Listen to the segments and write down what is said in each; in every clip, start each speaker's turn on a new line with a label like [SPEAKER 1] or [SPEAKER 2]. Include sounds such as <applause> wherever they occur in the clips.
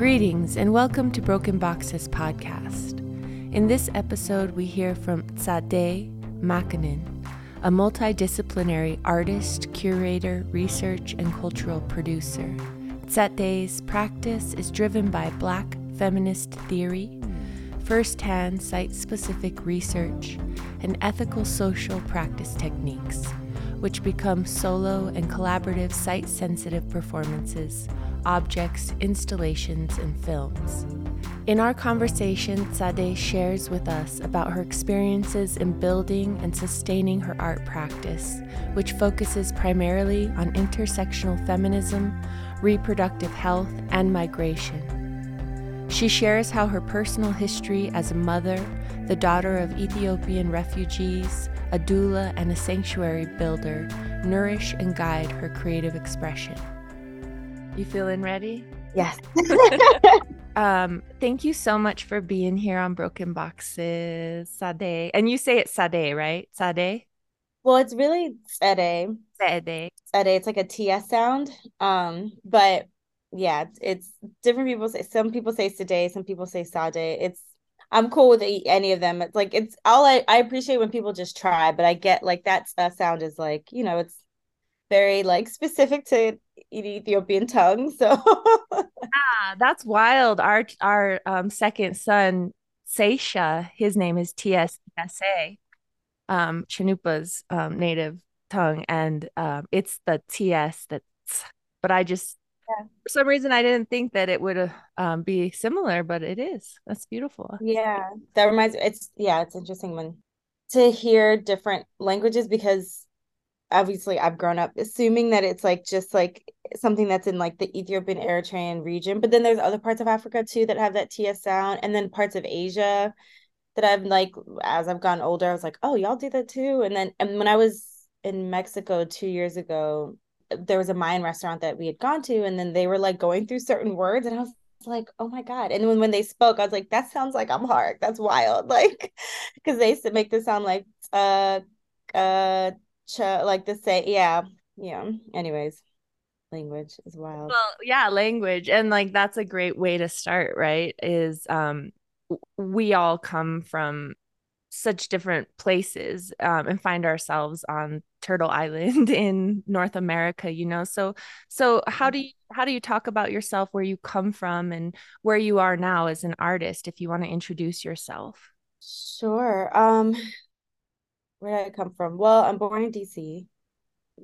[SPEAKER 1] Greetings and welcome to Broken Boxes podcast. In this episode, we hear from Tsedaye Makonnen, a multidisciplinary artist, curator, research, and cultural producer. Tsedaye's practice is driven by Black feminist theory, first hand site specific research, and ethical social practice techniques, which become solo and collaborative site sensitive performances objects, installations, and films. In our conversation, Tsedaye shares with us about her experiences in building and sustaining her art practice, which focuses primarily on intersectional feminism, reproductive health, and migration. She shares how her personal history as a mother, the daughter of Ethiopian refugees, a doula, and a sanctuary builder nourish and guide her creative expression. You feeling ready?
[SPEAKER 2] Yes. <laughs>
[SPEAKER 1] um, thank you so much for being here on Broken Boxes, Tsedaye. And you say it's Tzadeh, right? Tzadeh?
[SPEAKER 2] Well, it's really Tzadeh.
[SPEAKER 1] Tzadeh.
[SPEAKER 2] Tzadeh. It's like a TS sound. Um, but yeah, it's, it's different people say some people say Tzadeh, some people say Sade. It's I'm cool with any of them. It's like it's all I, I appreciate when people just try, but I get like that uh, sound is like, you know, it's very like specific to Ethiopian tongue. So <laughs>
[SPEAKER 1] yeah, that's wild. Our our um, second son, Seisha, his name is TSSA, um, Chanupa's um, native tongue, and um, it's the TS that's. But I just yeah. for some reason I didn't think that it would um, be similar, but it is. That's beautiful.
[SPEAKER 2] Yeah, that reminds. Me. It's yeah, it's interesting when to hear different languages because obviously I've grown up assuming that it's like just like something that's in like the Ethiopian Eritrean region, but then there's other parts of Africa too that have that TS sound, and then parts of Asia that I've like as I've gotten older, I was like, oh, y'all do that too. And then and when I was in Mexico two years ago, there was a Mayan restaurant that we had gone to, and then they were like going through certain words, and I was like, oh my god! And when when they spoke, I was like, that sounds like Amharic. That's wild, <laughs> like because they used to make this sound like uh uh ch- like the say yeah yeah. Anyways language is wild.
[SPEAKER 1] Well yeah language. And like that's a great way to start right is um we all come from such different places um, and find ourselves on turtle <laughs> island in north america you know? So so how do you how do you talk about yourself where you come from and where you are now as an artist if you want to introduce yourself?
[SPEAKER 2] Sure. Um where did I come from? Well, I'm born in DC,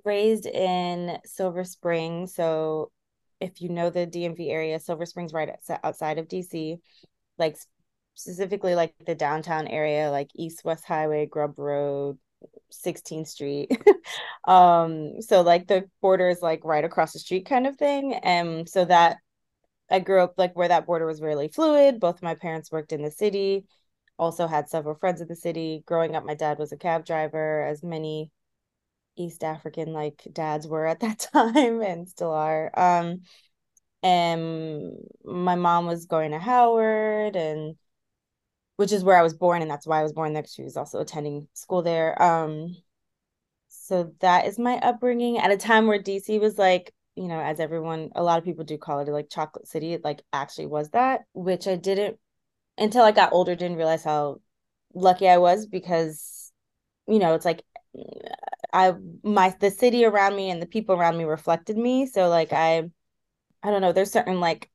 [SPEAKER 2] raised in Silver Spring. So if you know the DMV area, Silver Springs right outside of DC, like specifically like the downtown area, like East West Highway, Grubb Road, 16th Street. <laughs> um, so like the border is like right across the street kind of thing. And so that I grew up like where that border was really fluid. Both my parents worked in the city also had several friends in the city. Growing up, my dad was a cab driver, as many East African like dads were at that <laughs> time and still are. Um, and my mom was going to Howard, and which is where I was born, and that's why I was born there. She was also attending school there. Um, so that is my upbringing at a time where DC was like you know, as everyone, a lot of people do call it like chocolate city, it like actually was that, which I didn't until I got older, didn't realize how lucky I was because, you know, it's like I my the city around me and the people around me reflected me. So like I I don't know, there's certain like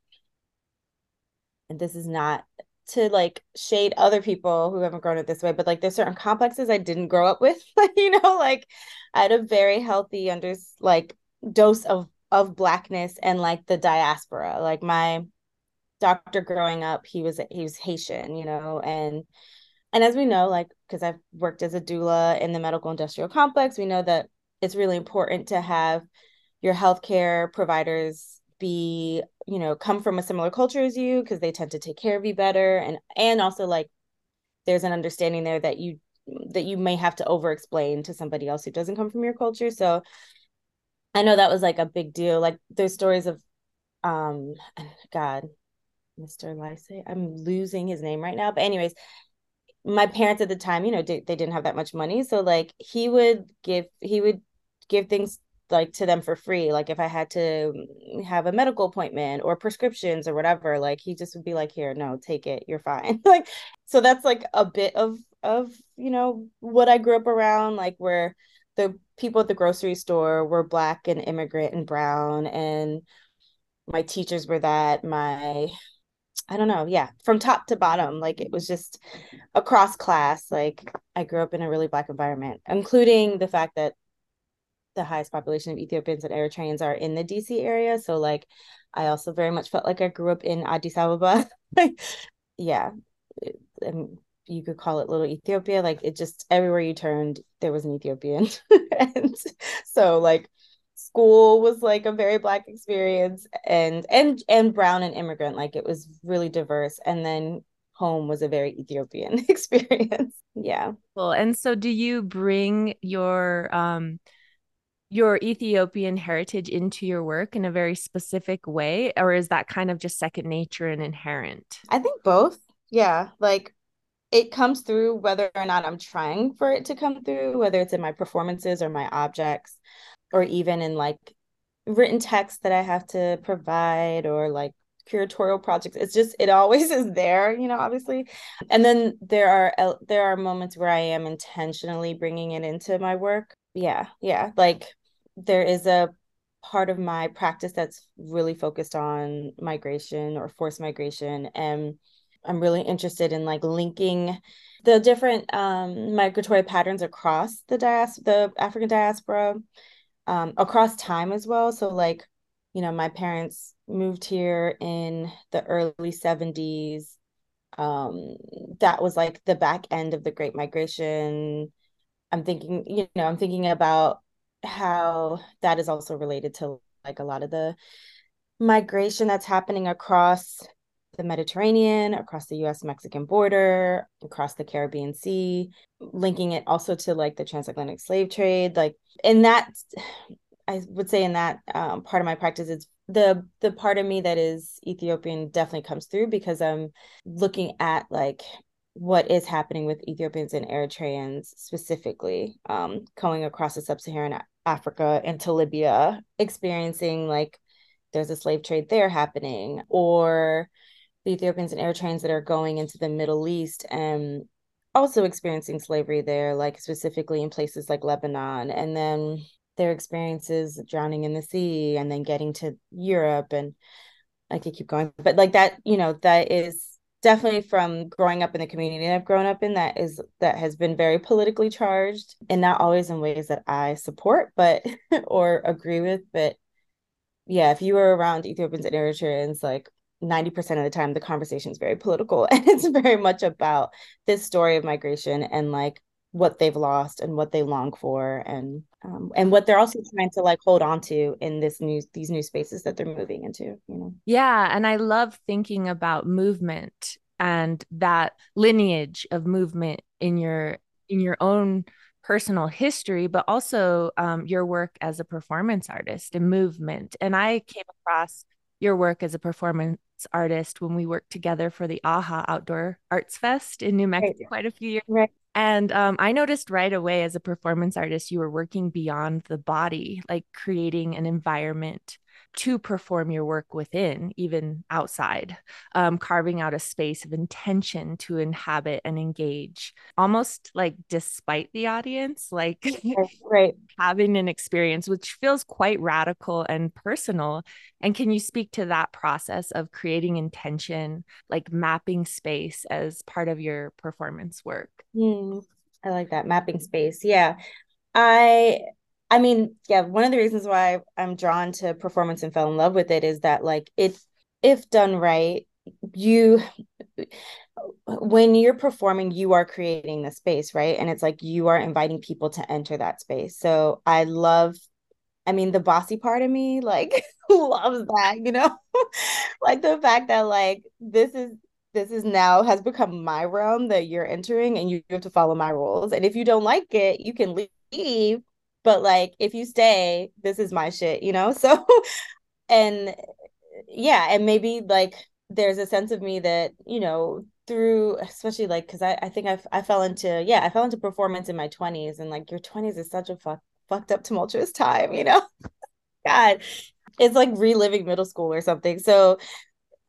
[SPEAKER 2] and this is not to like shade other people who haven't grown up this way, but like there's certain complexes I didn't grow up with. <laughs> Like you know, like I had a very healthy under like dose of of blackness and like the diaspora. Like my doctor growing up he was he was haitian you know and and as we know like because i've worked as a doula in the medical industrial complex we know that it's really important to have your healthcare providers be you know come from a similar culture as you because they tend to take care of you better. And and also like there's an understanding there that you that you may have to over explain to somebody else who doesn't come from your culture. So i know that was like a big deal. Like there's stories of um <sighs> god Mr. Lysay. I'm losing his name right now. But anyways, my parents at the time, you know, they, didn't have that much money. So like he would give he would give things like to them for free like if i had to have a medical appointment or prescriptions or whatever like he just would be like here no take it you're fine <laughs> like so that's like a bit of of you know what i grew up around like where the people at the grocery store were black and immigrant and brown and my teachers were that my I don't know, yeah, from top to bottom, like it was just across class. Like I grew up in a really black environment, including the fact that the highest population of Ethiopians and Eritreans are in the DC area. So like I also very much felt like I grew up in Addis Ababa. <laughs> yeah. And you could call it little Ethiopia. Like it just everywhere you turned, there was an Ethiopian. <laughs> and so like school was like a very black experience and and and brown and immigrant like it was really diverse. And then home was a very ethiopian <laughs> experience. Yeah.
[SPEAKER 1] Well and so do you bring your um your ethiopian heritage into your work in a very specific way or is that kind of just second nature and inherent?
[SPEAKER 2] I think both. Yeah. Like it comes through whether or not i'm trying for it to come through whether it's in my performances or my objects or even in like written text that I have to provide or like curatorial projects. It's just it always <laughs> is there you know obviously. And then there are there are moments where i am intentionally bringing it into my work. Yeah yeah like there is a part of my practice that's really focused on migration or forced migration and i'm really interested in like linking the different um migratory patterns across the dias the african diaspora um, across time as well. So, like, you know, my parents moved here in the early 70s. Um, that was like the back end of the Great Migration. I'm thinking, you know, I'm thinking about how that is also related to like a lot of the migration that's happening across the Mediterranean, across the US Mexican border, across the Caribbean Sea, linking it also to like the transatlantic slave trade. Like in that, I would say in that um, part of my practice, it's the the part of me that is Ethiopian definitely comes through because I'm looking at like what is happening with Ethiopians and Eritreans specifically, um, going across the sub-Saharan Africa into Libya, experiencing like there's a slave trade there happening, or the Ethiopians and Eritreans that are going into the Middle East and also experiencing slavery there, like specifically in places like Lebanon, and then their experiences drowning in the sea and then getting to Europe and I could keep going. But like that, you know, that is definitely from growing up in the community that I've grown up in that is that has been very politically charged and not always in ways that I support but <laughs> or agree with. But yeah, if you were around Ethiopians and Eritreans, like 90% of the time the conversation is very political <laughs> and it's very much about this story of migration and like what they've lost and what they long for and um, and what they're also trying to like hold on to in this new these new spaces that they're moving into you know?
[SPEAKER 1] Yeah and i love thinking about movement and that lineage of movement in your in your own personal history but also um, your work as a performance artist and movement and i came across your work as a performance artist when we worked together for the AHA Outdoor Arts Fest in New Mexico right. quite a few years. Right. And um, I noticed right away as a performance artist, you were working beyond the body, like creating an environment to perform your work within, even outside, um, carving out a space of intention to inhabit and engage, almost like despite the audience, like <laughs>
[SPEAKER 2] right.
[SPEAKER 1] having an experience, which feels quite radical and personal. And can you speak to that process of creating intention, like mapping space as part of your performance work?
[SPEAKER 2] Mm, I like that mapping space. Yeah. I I mean, yeah, one of the reasons why I'm drawn to performance and fell in love with it is that like it if done right, you when you're performing, you are creating the space, right? And it's like you are inviting people to enter that space. So I love I mean, the bossy part of me like <laughs> loves that, you know? <laughs> like the fact that like this is this is now has become my realm that you're entering and you have to follow my rules. And if you don't like it, you can leave but like if you stay this is my shit you know <laughs> so and yeah and maybe like there's a sense of me that you know through especially like because I, I think I, I fell into yeah i fell into performance in my 20s and like your 20s is such a fuck fucked up tumultuous time, you know? <laughs> God, it's like reliving middle school or something. So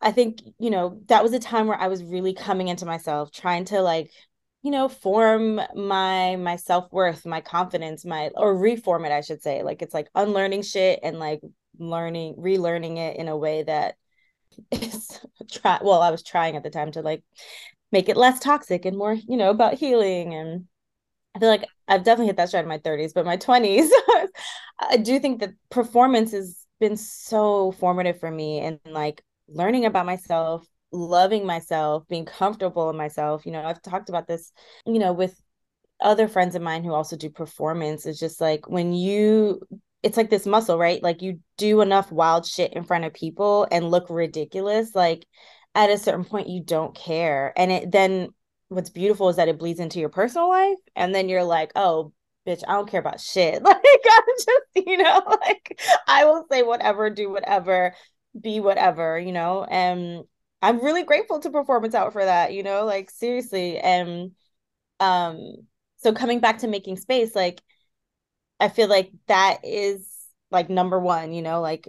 [SPEAKER 2] I think, you know, that was a time where I was really coming into myself, trying to like, you know, form my my self-worth, my confidence, my or reform it, I should say. Like it's like unlearning shit and like learning, relearning it in a way that is <laughs> try well, I was trying at the time to like make it less toxic and more, you know, about healing and I feel like I've definitely hit that stride in my 30s, but my 20s, <laughs> I do think that performance has been so formative for me and like learning about myself, loving myself, being comfortable in myself. You know, I've talked about this, you know, with other friends of mine who also do performance. It's just like when you it's like this muscle, right? Like you do enough wild shit in front of people and look ridiculous, like at a certain point you don't care. And it then what's beautiful is that it bleeds into your personal life and then you're like oh bitch i don't care about shit <laughs> like i'm just you know <laughs> like i will say whatever do whatever be whatever you know and i'm really grateful to performance out for that you know like seriously and um so coming back to making space like i feel like that is like number one you know like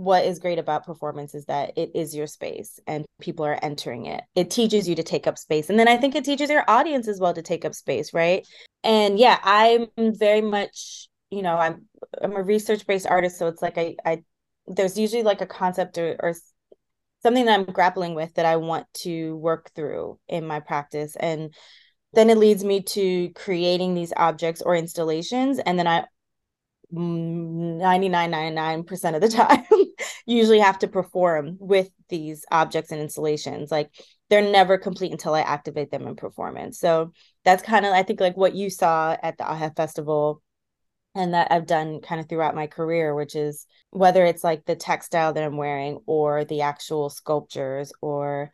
[SPEAKER 2] what is great about performance is that it is your space and people are entering it. It teaches you to take up space. And then I think it teaches your audience as well to take up space, right? And yeah, I'm very much, you know, I'm I'm a research-based artist, so it's like I I there's usually like a concept or, or something that I'm grappling with that I want to work through in my practice. And then it leads me to creating these objects or installations and then I 99.99% of the <laughs> time usually have to perform with these objects and installations. Like they're never complete until i activate them in performance. So that's kind of i think like what you saw at the AHA festival and that i've done kind of throughout my career which is whether it's like the textile that i'm wearing or the actual sculptures or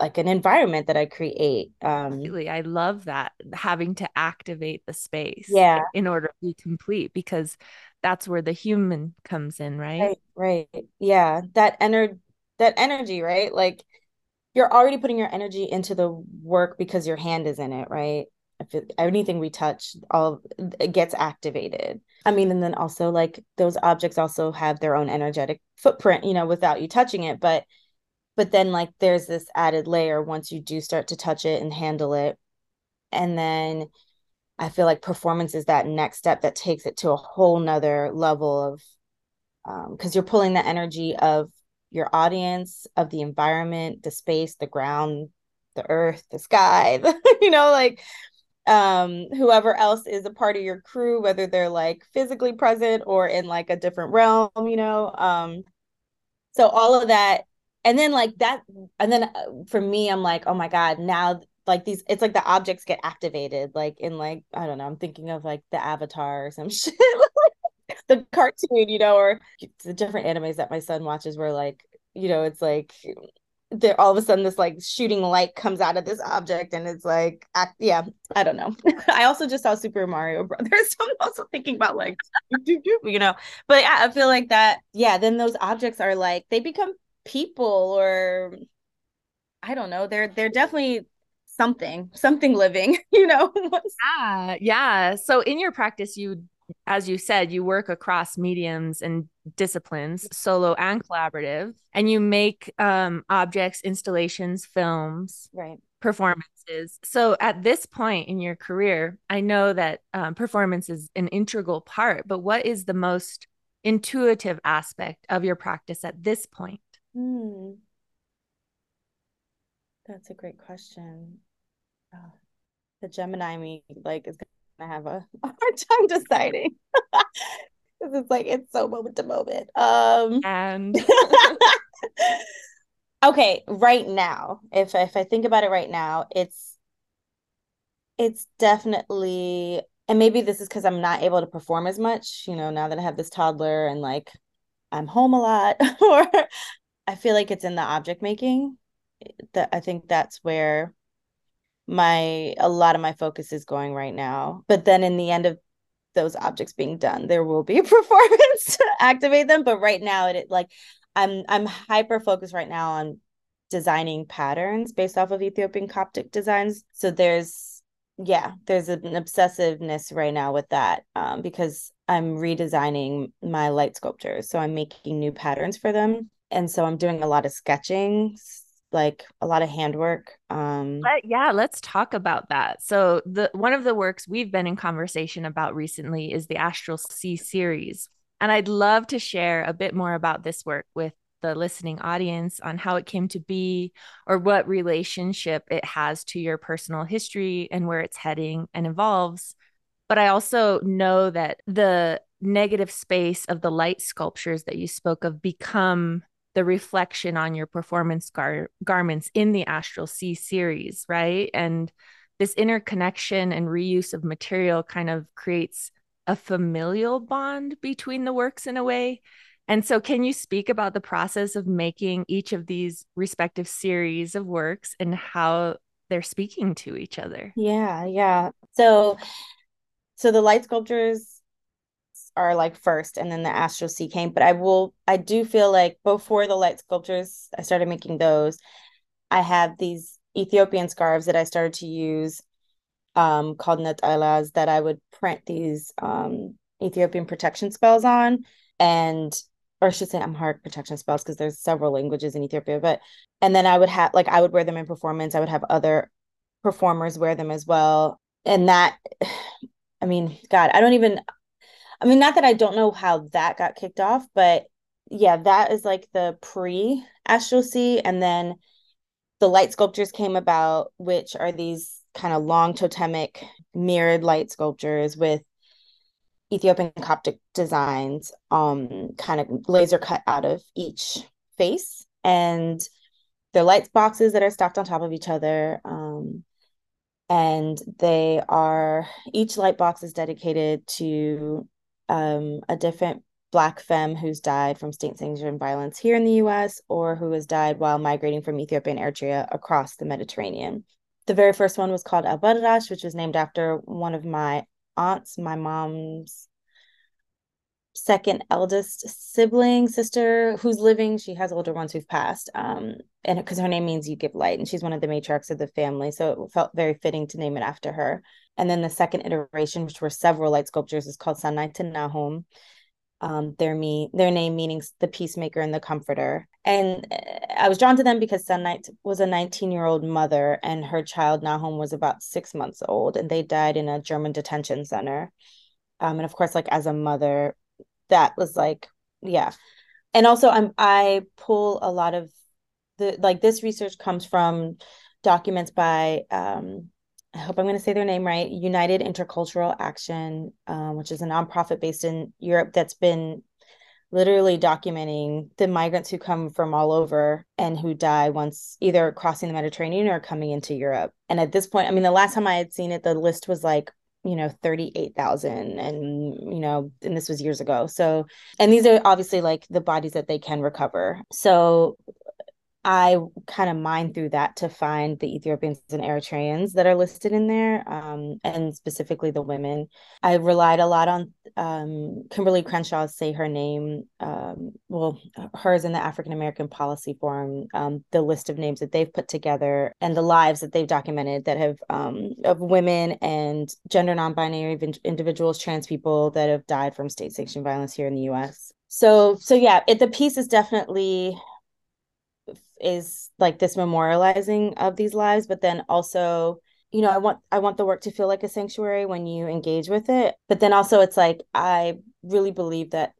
[SPEAKER 2] like an environment that I create. Um
[SPEAKER 1] Absolutely. I love that having to activate the space
[SPEAKER 2] yeah.
[SPEAKER 1] in order to be complete because that's where the human comes in, right?
[SPEAKER 2] Right, right. Yeah. That ener that energy, right? Like you're already putting your energy into the work because your hand is in it, right? If anything we touch, all gets activated. I mean, and then also like those objects also have their own energetic footprint, you know, without you touching it. But but then like there's this added layer once you do start to touch it and handle it and then i feel like performance is that next step that takes it to a whole nother level of because um, you're pulling the energy of your audience of the environment the space the ground the earth the sky <laughs> you know like um whoever else is a part of your crew whether they're like physically present or in like a different realm you know um so all of that and then like that and then uh, for me i'm like oh my god now like these it's like the objects get activated like in like i don't know i'm thinking of like the avatar or some <laughs> shit the cartoon you know or the different animes that my son watches where like you know it's like there all of a sudden this like shooting light comes out of this object and it's like act, yeah i don't know <laughs> i also just saw super mario brothers <laughs> so i'm also thinking about like you know but yeah i feel like that yeah then those objects are like they become people or I don't know. They're they're definitely something, something living, <laughs> you know.
[SPEAKER 1] yeah, yeah. So in your practice, you as you said, you work across mediums and disciplines, solo and collaborative, and you make um, objects, installations, films,
[SPEAKER 2] right,
[SPEAKER 1] performances. So at this point in your career, I know that um, performance is an integral part. But what is the most intuitive aspect of your practice at this point?
[SPEAKER 2] Hmm. That's a great question. Oh, the Gemini me like is gonna have a <laughs> hard time deciding. <laughs> It's like it's so moment to moment. Um
[SPEAKER 1] and <laughs>
[SPEAKER 2] okay, right now, if if I think about it right now, it's it's definitely and maybe this is because I'm not able to perform as much, you know, now that I have this toddler and like I'm home a lot <laughs> or I feel like it's in the object making that I think that's where my a lot of my focus is going right now. But then in the end of those objects being done, there will be a <laughs> performance to activate them. But right now it, like I'm I'm hyper focused right now on designing patterns based off of Ethiopian Coptic designs. So there's yeah, there's an obsessiveness right now with that um, because I'm redesigning my light sculptures. So I'm making new patterns for them. And so I'm doing a lot of sketching, like a lot of handwork. Um,
[SPEAKER 1] but yeah, let's talk about that. So the one of the works we've been in conversation about recently is the Astral Sea series. And I'd love to share a bit more about this work with the listening audience on how it came to be or what relationship it has to your personal history and where it's heading and evolves. But I also know that the negative space of the light sculptures that you spoke of become the reflection on your performance gar- garments in the Astral Sea series, right? And this interconnection and reuse of material kind of creates a familial bond between the works in a way. And so, can you speak about the process of making each of these respective series of works and how they're speaking to each other?
[SPEAKER 2] Yeah, yeah. So, so the light sculptures are like first, and then the Astral Sea came. But I will, I do feel like before the light sculptures, I started making those. I have these Ethiopian scarves that I started to use, um, called netelas, that I would print these um Ethiopian protection spells on, and or I should say Amharic protection spells because there's several languages in Ethiopia. But and then I would have like I would wear them in performance. I would have other performers wear them as well. And that <sighs> I mean, God, I don't even I mean, not that I don't know how that got kicked off, but yeah, that is like the pre Astral Sea. And then the light sculptures came about, which are these kind of long totemic mirrored light sculptures with Ethiopian Coptic designs, um, kind of laser cut out of each face. And they're light boxes that are stacked on top of each other. Um, and they are, each light box is dedicated to um, a different Black femme who's died from state sanctioned violence here in the US or who has died while migrating from Ethiopia and Eritrea across the Mediterranean. The very first one was called Al which was named after one of my aunts, my mom's second eldest sibling sister who's living. She has older ones who've passed um and because her name means you give light and she's one of the matriarchs of the family so it felt very fitting to name it after her. And then the second iteration which were several light sculptures is called Sanait Nahum. Um their me their name meaning the peacemaker and the comforter. And uh, i was drawn to them because Sanait was a 19 year old mother and her child nahum was about six months old and they died in a german detention center. Um, and of course like as a mother that was like yeah. And also i'm i pull a lot of the like this research comes from documents by um i hope i'm going to say their name right united intercultural action um, which is a nonprofit based in europe that's been literally documenting the migrants who come from all over and who die once either crossing the mediterranean or coming into europe. And at this point i mean the last time i had seen it the list was like you know 38,000 and you know and this was years ago. So and these are obviously like the bodies that they can recover. So I kind of mined through that to find the Ethiopians and Eritreans that are listed in there, um, and specifically the women. I relied a lot on um, Kimberlé Crenshaw's Say Her Name, um, well, hers in the African American Policy Forum, um, the list of names that they've put together and the lives that they've documented that have um, of women and gender non binary individuals, trans people that have died from state sanctioned violence here in the US. So, so yeah, it, the piece is definitely is like this memorializing of these lives but then also you know i want i want the work to feel like a sanctuary when you engage with it. But then also it's like i really believe that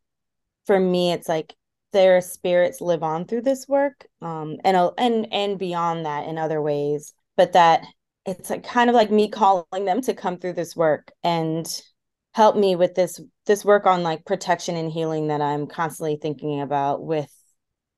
[SPEAKER 2] for me it's like their spirits live on through this work um and and and beyond that in other ways. But that it's like kind of like me calling them to come through this work and help me with this this work on like protection and healing that i'm constantly thinking about with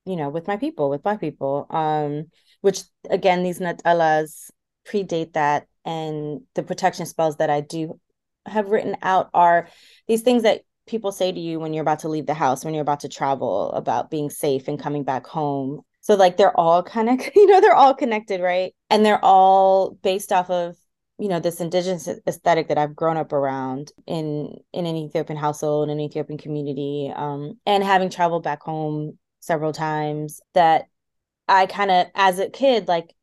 [SPEAKER 2] you know with my people with black people um which again these netelas predate that and the protection spells that i do have written out are these things that people say to you when you're about to leave the house when you're about to travel about being safe and coming back home. So like they're all kind of <laughs> you know they're all connected right? And they're all based off of you know this indigenous aesthetic that I've grown up around in in an Ethiopian household in an Ethiopian community um and having traveled back home several times that I kind of, as a kid, like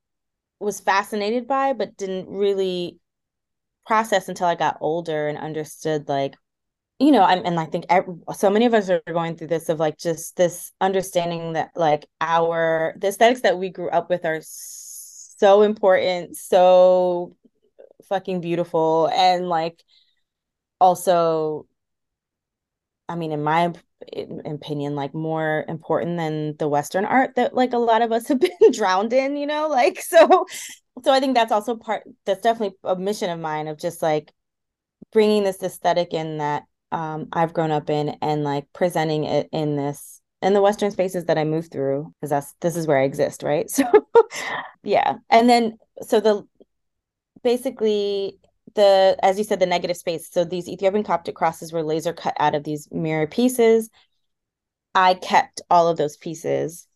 [SPEAKER 2] was fascinated by, but didn't really process until I got older and understood like you know, I'm, and I think every, so many of us are going through this of like just this understanding that like our the aesthetics that we grew up with are so important, so fucking beautiful, and like also, I mean, in my opinion, like more important than the Western art that like a lot of us <laughs> have been drowned in, you know, like <laughs> so. So I think that's also part. That's definitely a mission of mine of just like bringing this aesthetic in that um, I've grown up in and like presenting it in this in the Western spaces that I move through because that's this is where I exist, right? <laughs> So yeah, and then so the basically the as you said the negative space. So these Ethiopian Coptic crosses were laser cut out of these mirror pieces. I kept all of those pieces,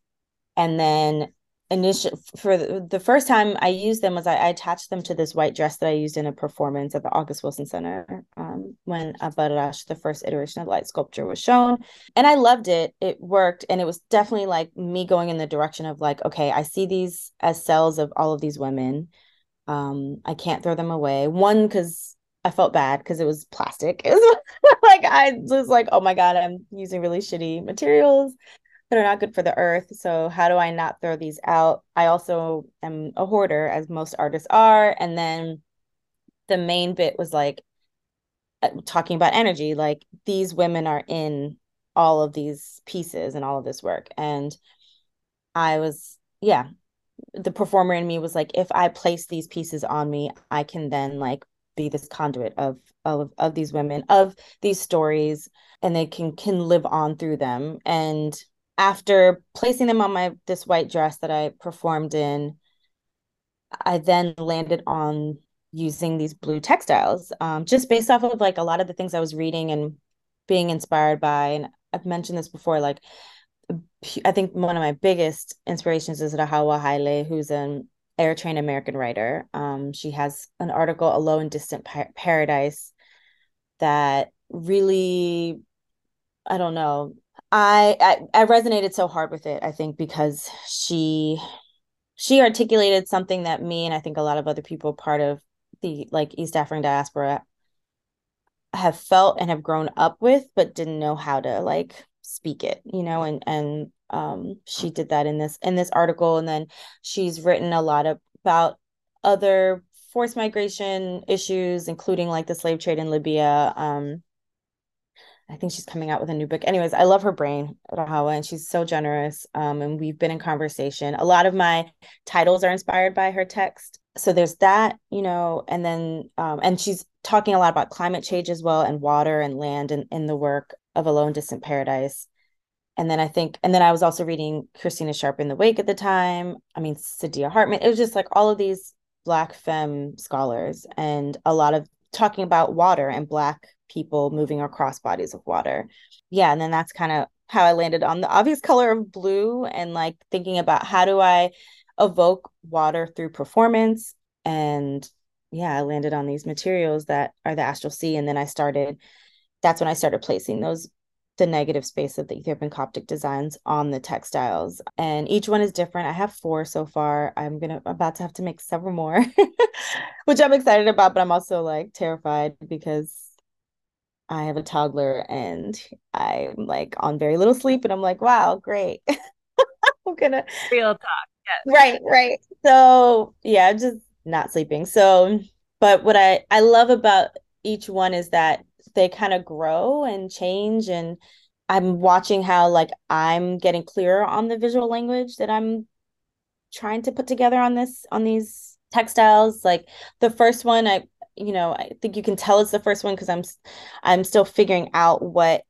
[SPEAKER 2] and then initial for the, first time I used them was I, I, attached them to this white dress that I used in a performance at the August Wilson Center um, when Abarash, the first iteration of light sculpture, was shown, and I loved it. It worked, and it was definitely like me going in the direction of like, okay, I see these as cells of all of these women. Um, I can't throw them away. One because I felt bad because it was plastic. <laughs> It was like I was like, oh my god, I'm using really shitty materials that are not good for the earth. So how do I not throw these out? I also am a hoarder, as most artists are. And then the main bit was like uh, talking about energy. Like these women are in all of these pieces and all of this work. And I was, yeah, the performer in me was like, if I place these pieces on me, I can then like be this conduit of of of these women, of these stories, and they can can live on through them. And after placing them on my this white dress that I performed in, I then landed on using these blue textiles, um, just based off of like a lot of the things I was reading and being inspired by. And I've mentioned this before, like I think one of my biggest inspirations is Rahawa Haile, who's an Eritrean American writer. Um, she has an article, "A Low and Distant pa- Paradise," that really, I don't know, I, I I resonated so hard with it. I think because she she articulated something that me and I think a lot of other people part of the like East African diaspora have felt and have grown up with, but didn't know how to like speak it, you know, and and um she did that in this in this article, and then she's written a lot of, about other forced migration issues, including like the slave trade in Libya. Um, I think she's coming out with a new book. Anyways, I love her brain, Rahawa, and she's so generous. Um, and we've been in conversation. A lot of my titles are inspired by her text. So there's that, you know, and then um, and she's talking a lot about climate change as well, and water and land in, in the work of A Low and Distant Paradise. And then I think, and then I was also reading Christina Sharpe in the Wake at the time. I mean, Saidiya Hartman. It was just like all of these Black femme scholars and a lot of talking about water and Black people moving across bodies of water. Yeah, and then that's kind of how I landed on the obvious <laughs> color of blue and like thinking about how do I evoke water through performance and yeah, I landed on these materials that are the astral sea and then I started that's when I started placing those the negative space of the Ethiopian Coptic designs on the textiles. And each one is different. I have four so far. I'm gonna about to have to make several more, <laughs> which I'm excited about, but I'm also like terrified because I have a toddler and I'm like on very little sleep, and I'm like, wow, great. <laughs> I'm gonna
[SPEAKER 1] real talk.
[SPEAKER 2] Yes. Right, right. So yeah, just not sleeping. So, but what I I love about each one is that they kind of grow and change, and I'm watching how like I'm getting clearer on the visual language that I'm trying to put together on this on these textiles. Like the first one, I you know i think you can tell it's the first one because i'm i'm still figuring out what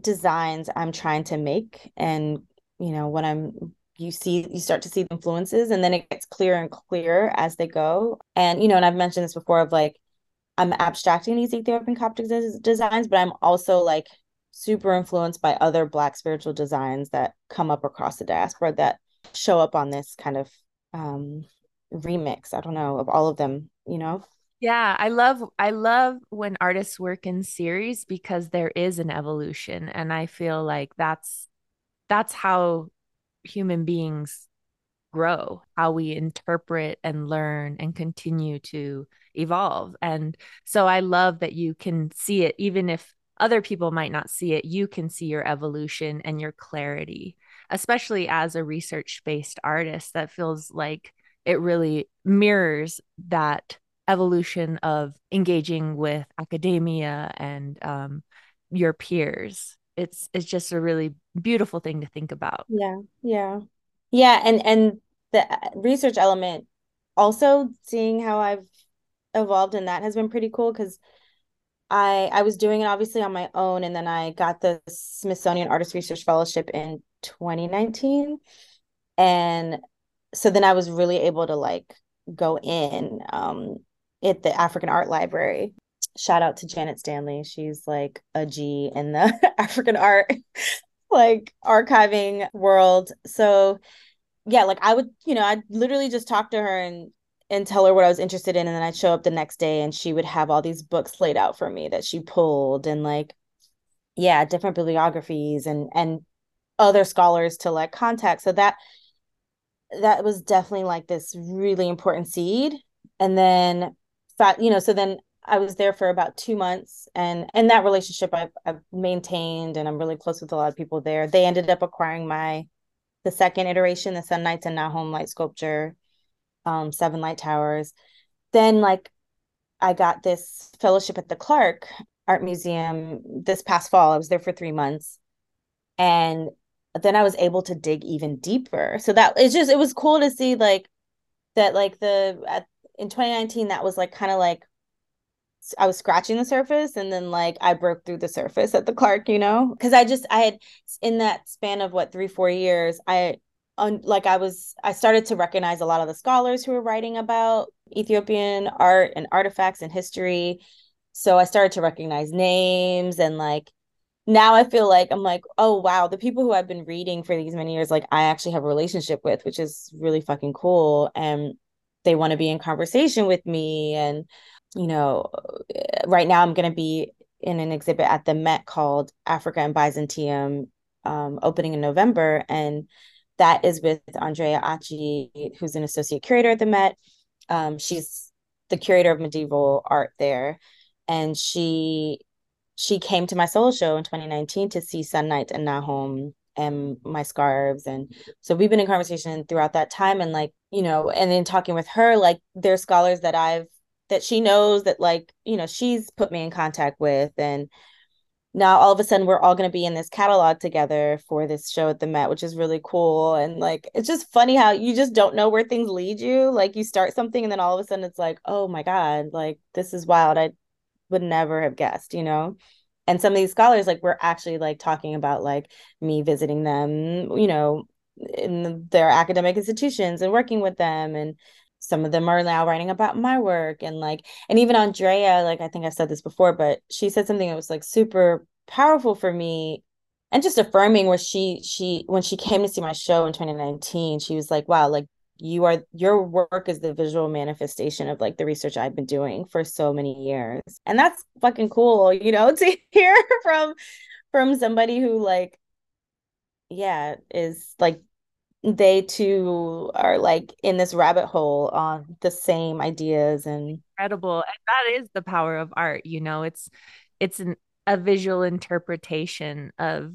[SPEAKER 2] designs i'm trying to make and you know what i'm you see you start to see the influences and then it gets clearer and clearer as they go and you know and i've mentioned this before of like i'm abstracting these ethiopian coptic des- designs but i'm also like super influenced by other black spiritual designs that come up across the diaspora that show up on this kind of um remix. I don't know of all of them you know?
[SPEAKER 1] Yeah i love i love when artists work in series because there is an evolution and i feel like that's that's how human beings grow, how we interpret and learn and continue to evolve. And so I love that you can see it, even if other people might not see it, you can see your evolution and your clarity, especially as a research based artist. That feels like it really mirrors that evolution of engaging with academia and um, your peers it's it's just a really beautiful thing to think about
[SPEAKER 2] yeah yeah yeah and and the research element also seeing how i've evolved in that has been pretty cool because i i was doing it obviously on my own and then i got the smithsonian artist research fellowship in 2019 and so then i was really able to like go in um at the african art library shout out to Janet Stanley. She's like a G in the <laughs> African art like archiving world. So yeah, like I would, you know, I'd literally just talk to her and and tell her what I was interested in and then I'd show up the next day and she would have all these books laid out for me that she pulled and like yeah, different bibliographies and and other scholars to like contact. So that that was definitely like this really important seed. And then you know, so then I was there for about two months, and and that relationship I've, I've maintained, and I'm really close with a lot of people there. They ended up acquiring my the second iteration, the Senait and Nahom Light Sculpture, um, Seven Light Towers. Then like I got this fellowship at the Clark Art Museum this past fall. I was there for three months, and then I was able to dig even deeper. So that it's just it was cool to see like that like the at, in 2019 that was like kind of like I was scratching the surface and then like I broke through the surface at the Clark, you know? Because I just I had in that span of what three, four years, I on like I was I started to recognize a lot of the scholars who were writing about Ethiopian art and artifacts and history. So I started to recognize names and like now I feel like I'm like, oh wow, the people who I've been reading for these many years, like I actually have a relationship with, which is really fucking cool. And they want to be in conversation with me and you know, right now I'm going to be in an exhibit at the Met called Africa and Byzantium, um, opening in November, and that is with Andrea Achi, who's an associate curator at the Met. Um, she's the curator of medieval art there, and she she came to my solo show in 2019 to see Senait and Nahom and my scarves and so we've been in conversation throughout that time and like you know and then talking with her like there's scholars that I've that she knows that like you know she's put me in contact with and now all of a sudden we're all going to be in this catalog together for this show at the Met, which is really cool. And like, it's just funny how you just don't know where things lead you. Like, you start something and then all of a sudden it's like, oh my God, like, this is wild. I would never have guessed, you know? And some of these scholars, like, we're actually like talking about like me visiting them, you know, in their academic institutions and working with them and some of them are now writing about my work and like and even andrea like i think i've said this before but she said something that was like super powerful for me and just affirming where she she when she came to see my show in 2019 she was like wow like you are your work is the visual manifestation of like the research I've been doing for so many years. And that's fucking cool, you know, <laughs> to hear from from somebody who like yeah, is like they too are like in this rabbit hole on the same ideas and
[SPEAKER 1] incredible and that is the power of art you know? It's it's an, a visual interpretation of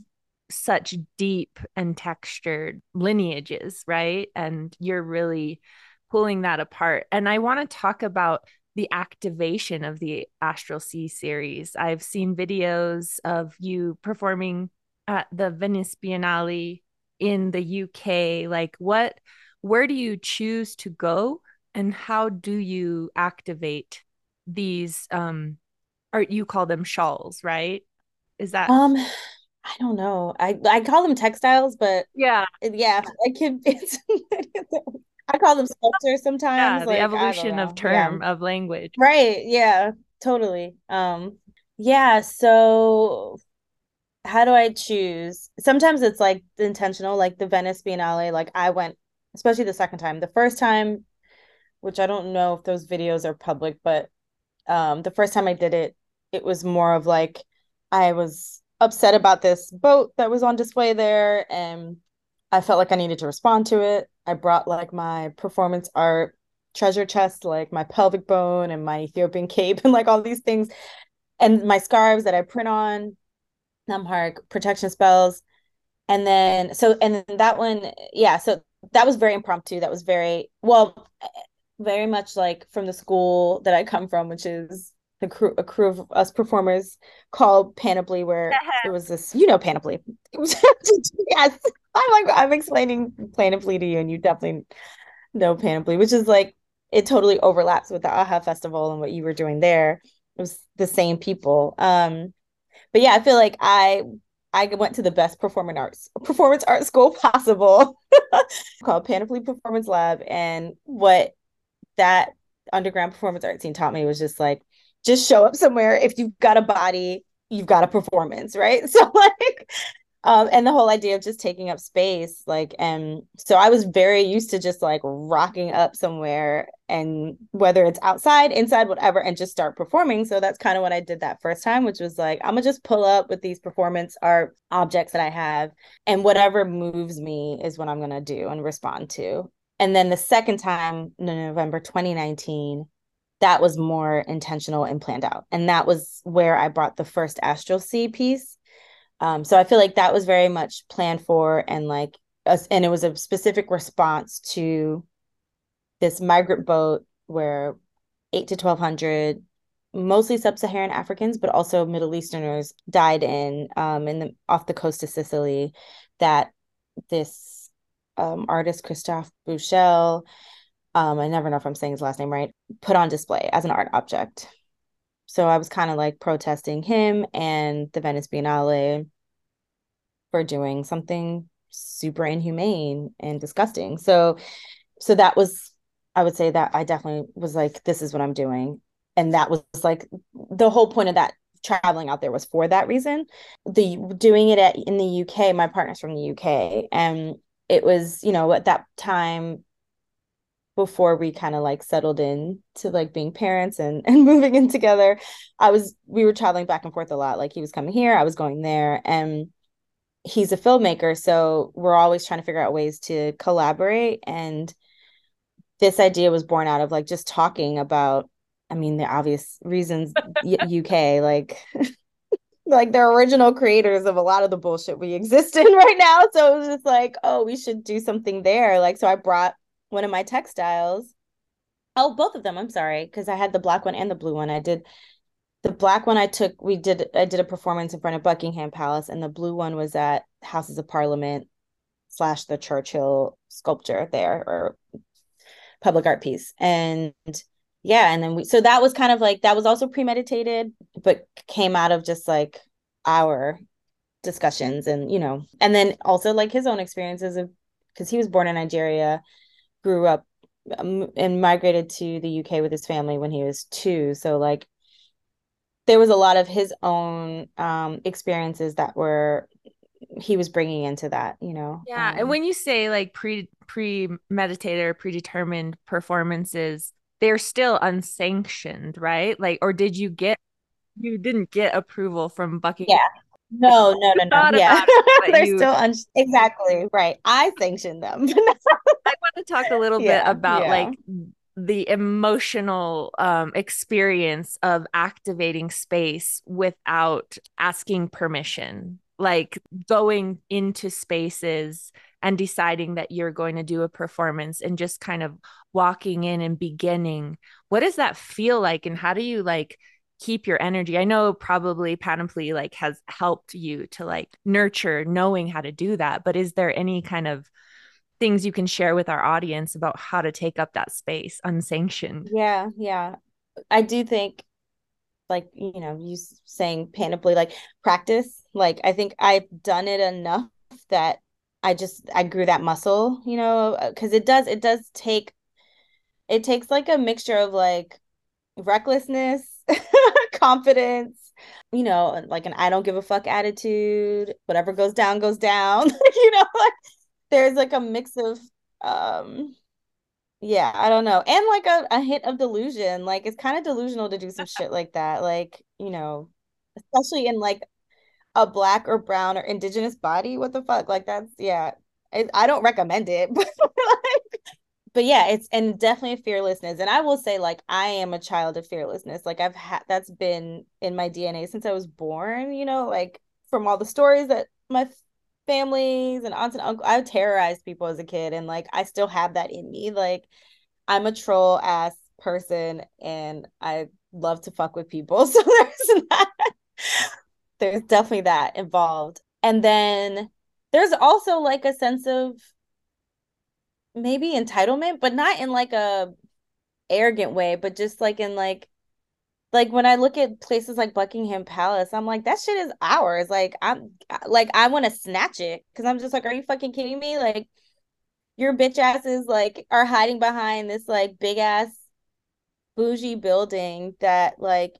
[SPEAKER 1] such deep and textured lineages right? And you're really pulling that apart. And i want to talk about the activation of the astral sea series. I've seen videos of you performing at the venice biennale in the UK? Like what where do you choose to go and how do you activate these um or you call them shawls, right? Is that
[SPEAKER 2] um I don't know. I I call them textiles, but
[SPEAKER 1] yeah,
[SPEAKER 2] yeah, I can. <laughs> It's, I call them sculptures sometimes.
[SPEAKER 1] Yeah, like, the evolution of term yeah. of language.
[SPEAKER 2] Right. Yeah. Totally. Um. Yeah. So how do I choose? Sometimes it's like intentional, like the Venice Biennale. Like I went, especially the second time. The first time, which I don't know if those videos are public, but um, the first time I did it, it was more of like I was upset about this boat that was on display there, and I felt like I needed to respond to it. I brought like my performance art treasure chest, like my pelvic bone and my Ethiopian <laughs> cape and like all these things, and my scarves that I print on, Namharic protection spells. And then so and then that one, yeah, so that was very impromptu. That was very well, very much like from the school that I come from, which is the crew a crew of us performers called Panoply, where it was this, you know, Panoply. <laughs> Yes. I'm like I'm explaining Panoply to you, and you definitely know Panoply, which is like it totally overlaps with the AHA festival and what you were doing there. It was the same people. Um, but yeah, I feel like I I went to the best performing arts performance art school <laughs> possible. <laughs> Called Panoply Performance Lab. And what that underground performance art scene taught me was just like just show up somewhere. If you've got a body you've got a performance right? <laughs> So like um, and the whole idea of just taking up space like and so i was very used to just like rocking up somewhere and whether it's outside inside whatever and just start performing so that's kind of what i did that first time which was like i'm gonna just pull up with these performance art objects that i have and whatever moves me is what i'm gonna do and respond to and then the second time in november 2019 that was more intentional and planned out. And that was where I brought the first Astral Sea piece. Um, so I feel like that was very much planned for and like us, and it was a specific response to this migrant boat where eight to twelve hundred, mostly sub-Saharan Africans, but also Middle Easterners died in um in the off the coast of Sicily. That this um, artist Christoph Büchel um, I never know if I'm saying his last name right, put on display as an art object. So I was kind of like protesting him and the Venice Biennale for doing something super inhumane and disgusting. So so that was I would say that I definitely was like this is what I'm doing. And that was like the whole point of that traveling out there was for that reason. The doing it at in the UK, my partner's from the UK and it was, you know, at that time before we kind of like settled in to like being parents and <laughs> and moving in together i was we were traveling back and forth a lot. Like he was coming here i was going there and he's a filmmaker so we're always trying to figure out ways to collaborate and this idea was born out of like just talking about i mean the obvious reasons uk <laughs> like <laughs> like they're original creators of a lot of the bullshit we exist in right now so it was just like oh we should do something there like so i brought one of my textiles. Oh, both of them. I'm sorry, because I had the black one and the blue one. I did the black one. I took. We did. I did a performance in front of Buckingham Palace, and the blue one was at Houses of Parliament slash the Churchill sculpture there or public art piece. And yeah, and then we. So that was kind of like that was also premeditated, but came out of just like our discussions and you know and then also like his own experiences of because he was born in nigeria grew up um, and migrated to the UK with his family when he was two. So like there was a lot of his own um, experiences that were he was bringing into that, you know.
[SPEAKER 1] Yeah, um, and when you say like pre premeditated or predetermined performances, they're still unsanctioned, right? Like, or did you get you didn't get approval from Buckingham
[SPEAKER 2] yeah. No, no, no, no. Yeah, it, <laughs> they're you... still un- exactly right. I sanctioned them. <laughs>
[SPEAKER 1] I want to talk a little yeah, bit about yeah. like the emotional um, experience of activating space without asking permission, like going into spaces and deciding that you're going to do a performance and just kind of walking in and beginning. What does that feel like, and how do you like? Keep your energy. I know probably Panoply like has helped you to like nurture knowing how to do that, but is there any kind of things you can share with our audience about how to take up that space unsanctioned?
[SPEAKER 2] Yeah, yeah. I do think like, you know, you saying Panoply like practice, like I think I've done it enough that I just I grew that muscle, you know, uh, cuz it does it does take it takes like a mixture of like recklessness <laughs> confidence, you know, like an I don't give a fuck attitude, whatever goes down goes down. <laughs> you know, like there's like a mix of um yeah, I don't know. And like a, a hit of delusion. Like it's kind of delusional to do some shit like that. Like, you know, especially in like a black or brown or indigenous body. What the fuck? Like that's yeah. I, I don't recommend it, <laughs> but but yeah, it's and definitely fearlessness. And I will say, like, I am a child of fearlessness. Like I've had that's been in my DNA since I was born, you know, like from all the stories that my families and aunts and uncles I terrorized people as a kid and like I still have that in me. Like I'm a troll ass person and I love to fuck with people. <laughs> So there's that. There's definitely that involved. And then there's also like a sense of maybe entitlement, but not in like a arrogant way, but just like in like like when I look at places like Buckingham Palace, I'm like, that shit is ours. Like I'm like I want to snatch it because I'm just like, are you fucking kidding me? Like your bitch asses like are hiding behind this like big ass bougie building that like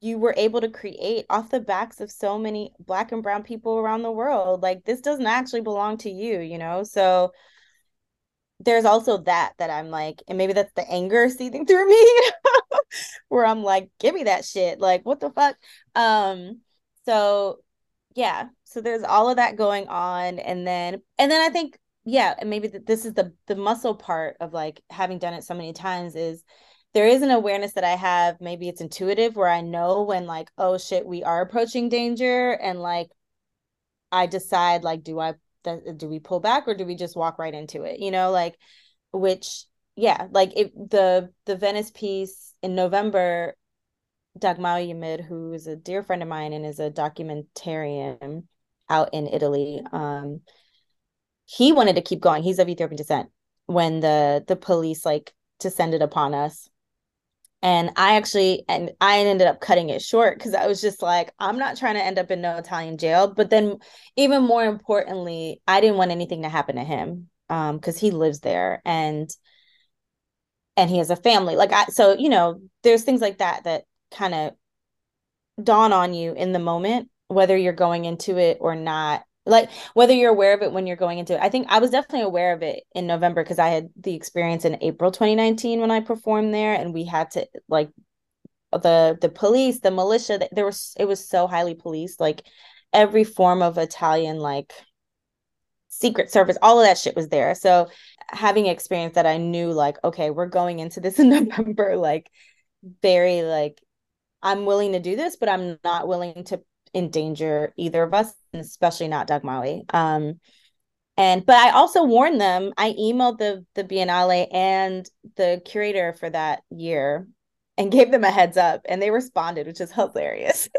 [SPEAKER 2] you were able to create off the backs of so many black and brown people around the world. Like this doesn't actually belong to you, you know? So there's also that that I'm like, and maybe that's the anger seething <laughs> through me, <laughs> where I'm like, give me that shit. Like, what the fuck? Um, so yeah, so there's all of that going on, and then and then I think yeah, and maybe this is the the muscle part of like having done it so many times is there is an awareness that I have. Maybe it's intuitive where I know when like, oh shit, we are approaching danger, and like I decide like, do I do we pull back or do we just walk right into it you know like which yeah like if the the venice piece in november Dagmawi Yimer, who is a dear friend of mine and is a documentarian out in Italy, um, he wanted to keep going. He's of Ethiopian descent. When the the police like descended upon us, and I actually and I ended up cutting it short because I was just like, I'm not trying to end up in no Italian jail. But then even more importantly, I didn't want anything to happen to him um because he lives there and and he has a family. Like I so, you know, there's things like that that kind of dawn on you in the moment, whether you're going into it or not like whether you're aware of it when you're going into it. I think i was definitely aware of it in november because i had the experience in april 2019 when i performed there and we had to like the the police the militia there was it was so highly policed like every form of italian like secret service all of that shit was there. So having experience that i knew like okay we're going into this in <laughs> november like very like i'm willing to do this but i'm not willing to endanger either of us, especially not Dagmawi. Um, and but I also warned them. I emailed the the Biennale and the curator for that year and gave them a heads up, and they responded, which is hilarious. <laughs>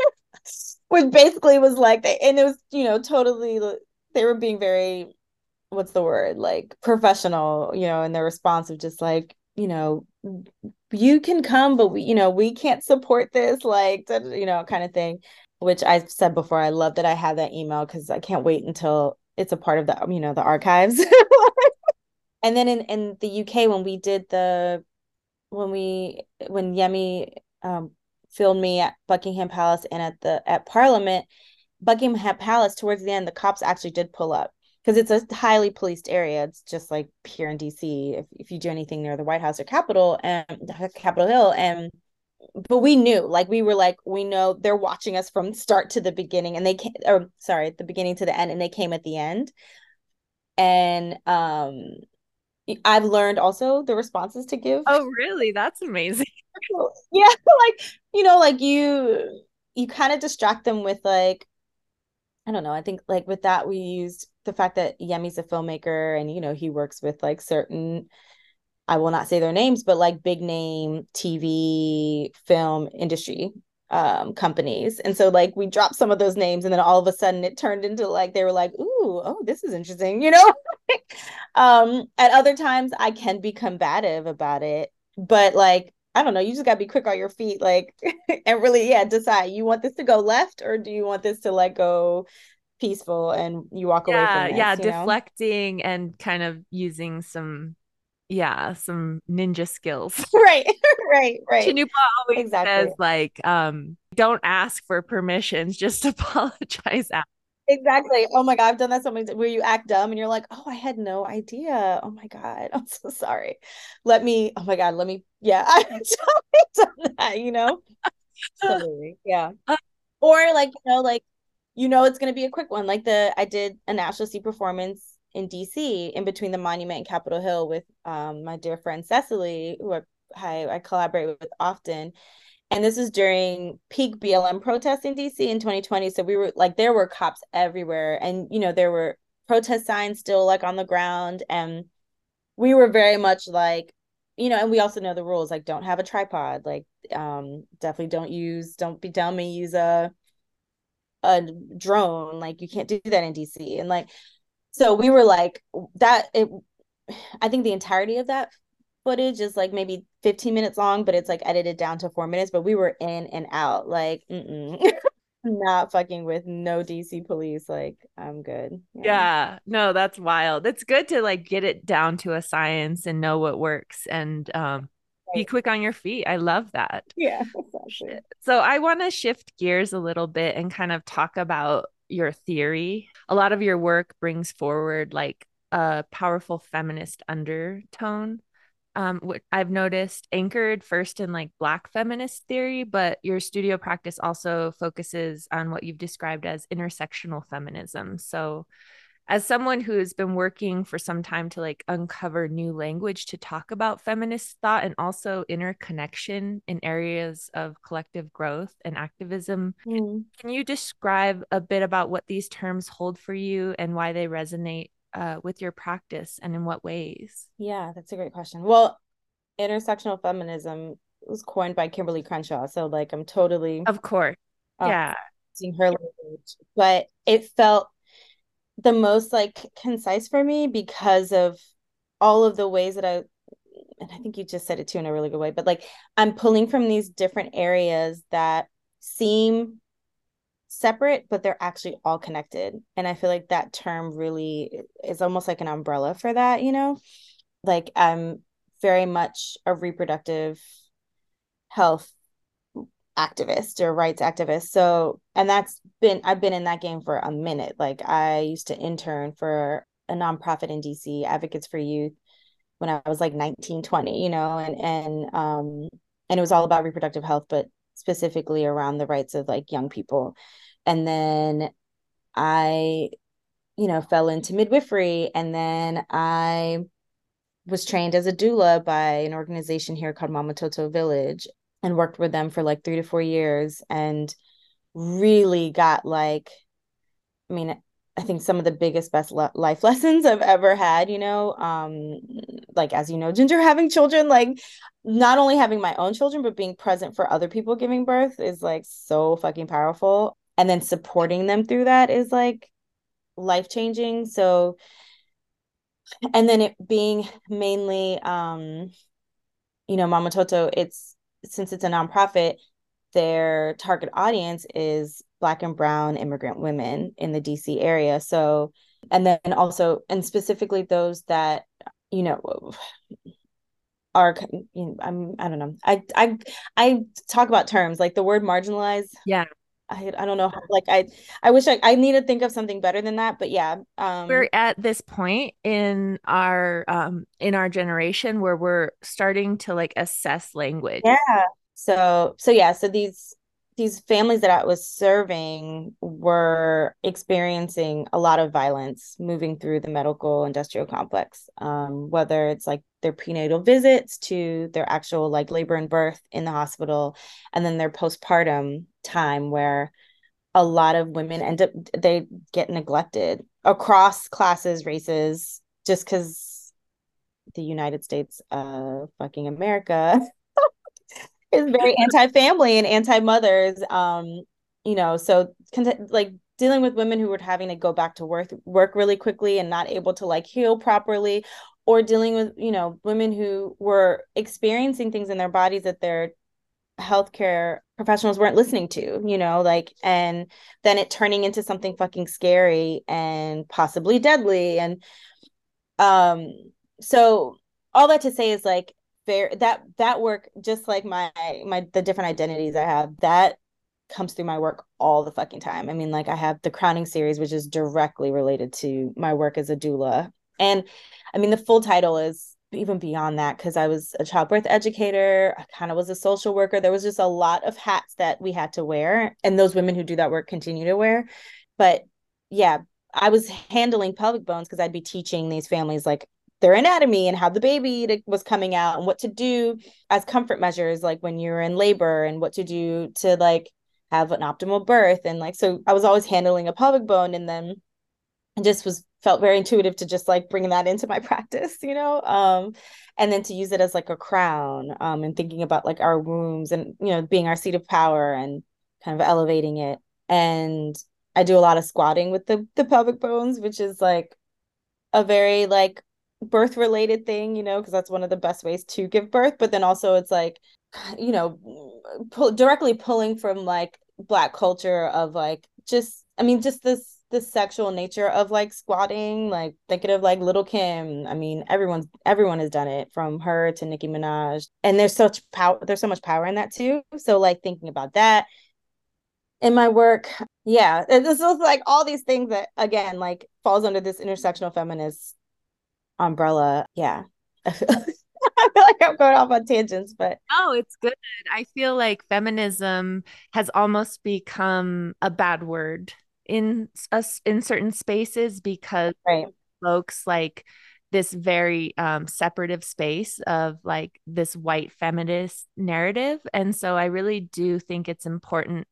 [SPEAKER 2] which basically was like they and it was you know totally they were being very what's the word like professional you know in their response of just like you know you can come but we you know we can't support this like you know kind of thing which I said before, I love that I have that email because I can't wait until it's a part of the you know the archives. <laughs> and then in in the UK when we did the when we when Yemi um, filmed me at Buckingham Palace and at the at Parliament, Buckingham Palace towards the end the cops actually did pull up because it's a highly policed area. It's just like here in DC if if you do anything near the White House or Capitol and Capitol Hill and but we knew like we were like we know they're watching us from start to the beginning and they came or sorry the beginning to the end and they came at the end. And um i've learned also the responses to give.
[SPEAKER 1] Oh really? That's amazing. <laughs> <laughs>
[SPEAKER 2] Yeah <laughs> like you know like you you kind of distract them with like i don't know i think like with that we used the fact that yemi's a filmmaker and you know he works with like certain I will not say their names, but like big name TV film industry um companies. And so like we dropped some of those names and then all of a sudden it turned into like they were like, "Ooh, oh, this is interesting," you know? <laughs> um at other times I can be combative about it, but like I don't know, you just got to be quick on your feet like <laughs> and really yeah, decide you want this to go left or do you want this to like go peaceful and you walk
[SPEAKER 1] yeah,
[SPEAKER 2] away from this,
[SPEAKER 1] yeah, deflecting know? and kind of using some yeah, some ninja skills. <laughs> <laughs>
[SPEAKER 2] right, right, right.
[SPEAKER 1] Chinupa always exactly. says like, um, don't ask for permissions, just <laughs> apologize. after.
[SPEAKER 2] Exactly. Oh my god, I've done that so many times where you act dumb and you're like, oh, I had no idea. Oh my god, I'm so sorry. Let me. Oh my god, let me. Yeah, I've totally done that. You know. totally. Yeah. Uh, or like you know, like you know, it's gonna be a quick one. Like the I did a Astral Sea performance in DC in between the monument and Capitol Hill with um, my dear friend Cecily, who I, I, collaborate with often. And this was during peak BLM protests in DC in 2020. So we were like, there were cops everywhere. And, you know, there were protest signs still like on the ground. And we were very much like, you know, and we also know the rules like, don't have a tripod, like, um, definitely don't use, don't be dumb and use a, a drone. Like, you can't do that in DC. And like, so we were like, that, it, I think the entirety of that footage is like maybe 15 minutes long, but it's like edited down to four minutes. But we were in and out, like, <laughs> not fucking with no DC police. Like, I'm good.
[SPEAKER 1] Yeah. yeah. No, that's wild. It's good to like get it down to a science and know what works and um be quick on your feet. I love that.
[SPEAKER 2] Yeah. Exactly.
[SPEAKER 1] So I want to shift gears a little bit and kind of talk about your theory. A lot of your work brings forward like a powerful feminist undertone um what I've noticed anchored first in like black feminist theory, but your studio practice also focuses on what you've described as intersectional feminism. So as someone who's been working for some time to like uncover new language to talk about feminist thought and also interconnection in areas of collective growth and activism mm. can you describe a bit about what these terms hold for you and why they resonate uh, with your practice and in what ways?
[SPEAKER 2] Yeah, that's a great question. Well, intersectional feminism was coined by Kimberlé Crenshaw. So, like, I'm totally.
[SPEAKER 1] Of course. Uh, yeah.
[SPEAKER 2] Using her language. But it felt the most like concise for me because of all of the ways that I and I think you just said it too in a really good way, but like I'm pulling from these different areas that seem separate, but they're actually all connected. And I feel like that term really is almost like an umbrella for that, you know? Like I'm very much a reproductive health activist or rights activist. So, and that's been, I've been in that game for a minute. Like I used to intern for a nonprofit in DC, Advocates for Youth, when I was like 19, 20, you know, and, and, um, and it was all about reproductive health, but specifically around the rights of like young people and then i you know fell into midwifery and then i was trained as a doula by an organization here called Mamatoto Village and worked with them for like three to four years and really got like i mean I think some of the biggest best life <laughs> lessons I've ever had, you know, um like as you know, Ginger having children like not only having my own children but being present for other people giving birth is like so fucking powerful and then supporting them through that is like life changing. So and then it being mainly um you know, Mamatoto, it's since it's a nonprofit, their target audience is black and brown immigrant women in the DC area. So, and then also, and specifically those that, you know, are you know, I'm I don't know. I I I talk about terms like the word marginalized.
[SPEAKER 1] Yeah.
[SPEAKER 2] I, I don't know how, like I I wish I I need to think of something better than that but yeah
[SPEAKER 1] um. we're at this point in our um in our generation where we're starting to like assess language.
[SPEAKER 2] Yeah so so yeah so these these families that I was serving were experiencing a lot of violence moving through the medical industrial complex, um, whether it's like their prenatal visits to their actual like labor and birth in the hospital, and then their postpartum time where a lot of women end up they get neglected across classes, races, just because the United States, uh, fucking America. <laughs> is very <laughs> anti-family and anti-mothers um you know so like dealing with women who were having to go back to work work really quickly and not able to like heal properly or dealing with you know women who were experiencing things in their bodies that their healthcare professionals weren't listening to you know like and then it turning into something fucking scary and possibly deadly. And um so all that to say is like very that that work just like my my the different identities i have that comes through my work all the fucking time. I mean like i have the crowning series which is directly related to my work as a doula. And i mean the full title is even beyond that because i was a childbirth educator i kind of was a social worker. There was just a lot of hats that we had to wear and those women who do that work continue to wear. But yeah I was handling pelvic bones because I'd be teaching these families like their anatomy and how the baby was coming out and what to do as comfort measures like when you're in labor and what to do to like have an optimal birth. And like so I was always handling a pelvic bone and then just was felt very intuitive to just like bring that into my <laughs> practice you know um and then to use it as like a crown um and thinking about like our wombs and you know being our seat of power and kind of elevating it and I do a lot of squatting with the the pelvic bones which is like a very like birth related thing, you know, because that's one of the best ways to give birth. But then also it's like, <sighs> you know, pull, directly pulling from like black culture of like just, I mean, just this the sexual nature of like squatting, like thinking of like Lil' Kim. I mean, everyone's everyone has done it from her to Nicki Minaj. And there's such power there's so much power in that too. So like thinking about that in my work, yeah, this is like all these things that again like falls under this intersectional feminist umbrella. Yeah. <laughs> I feel like I'm going off on tangents, but
[SPEAKER 1] oh, it's good. I feel like feminism has almost become a bad word in us in certain spaces because
[SPEAKER 2] right.
[SPEAKER 1] folks like this very um, separative space of like this white feminist narrative. And so I really do think it's important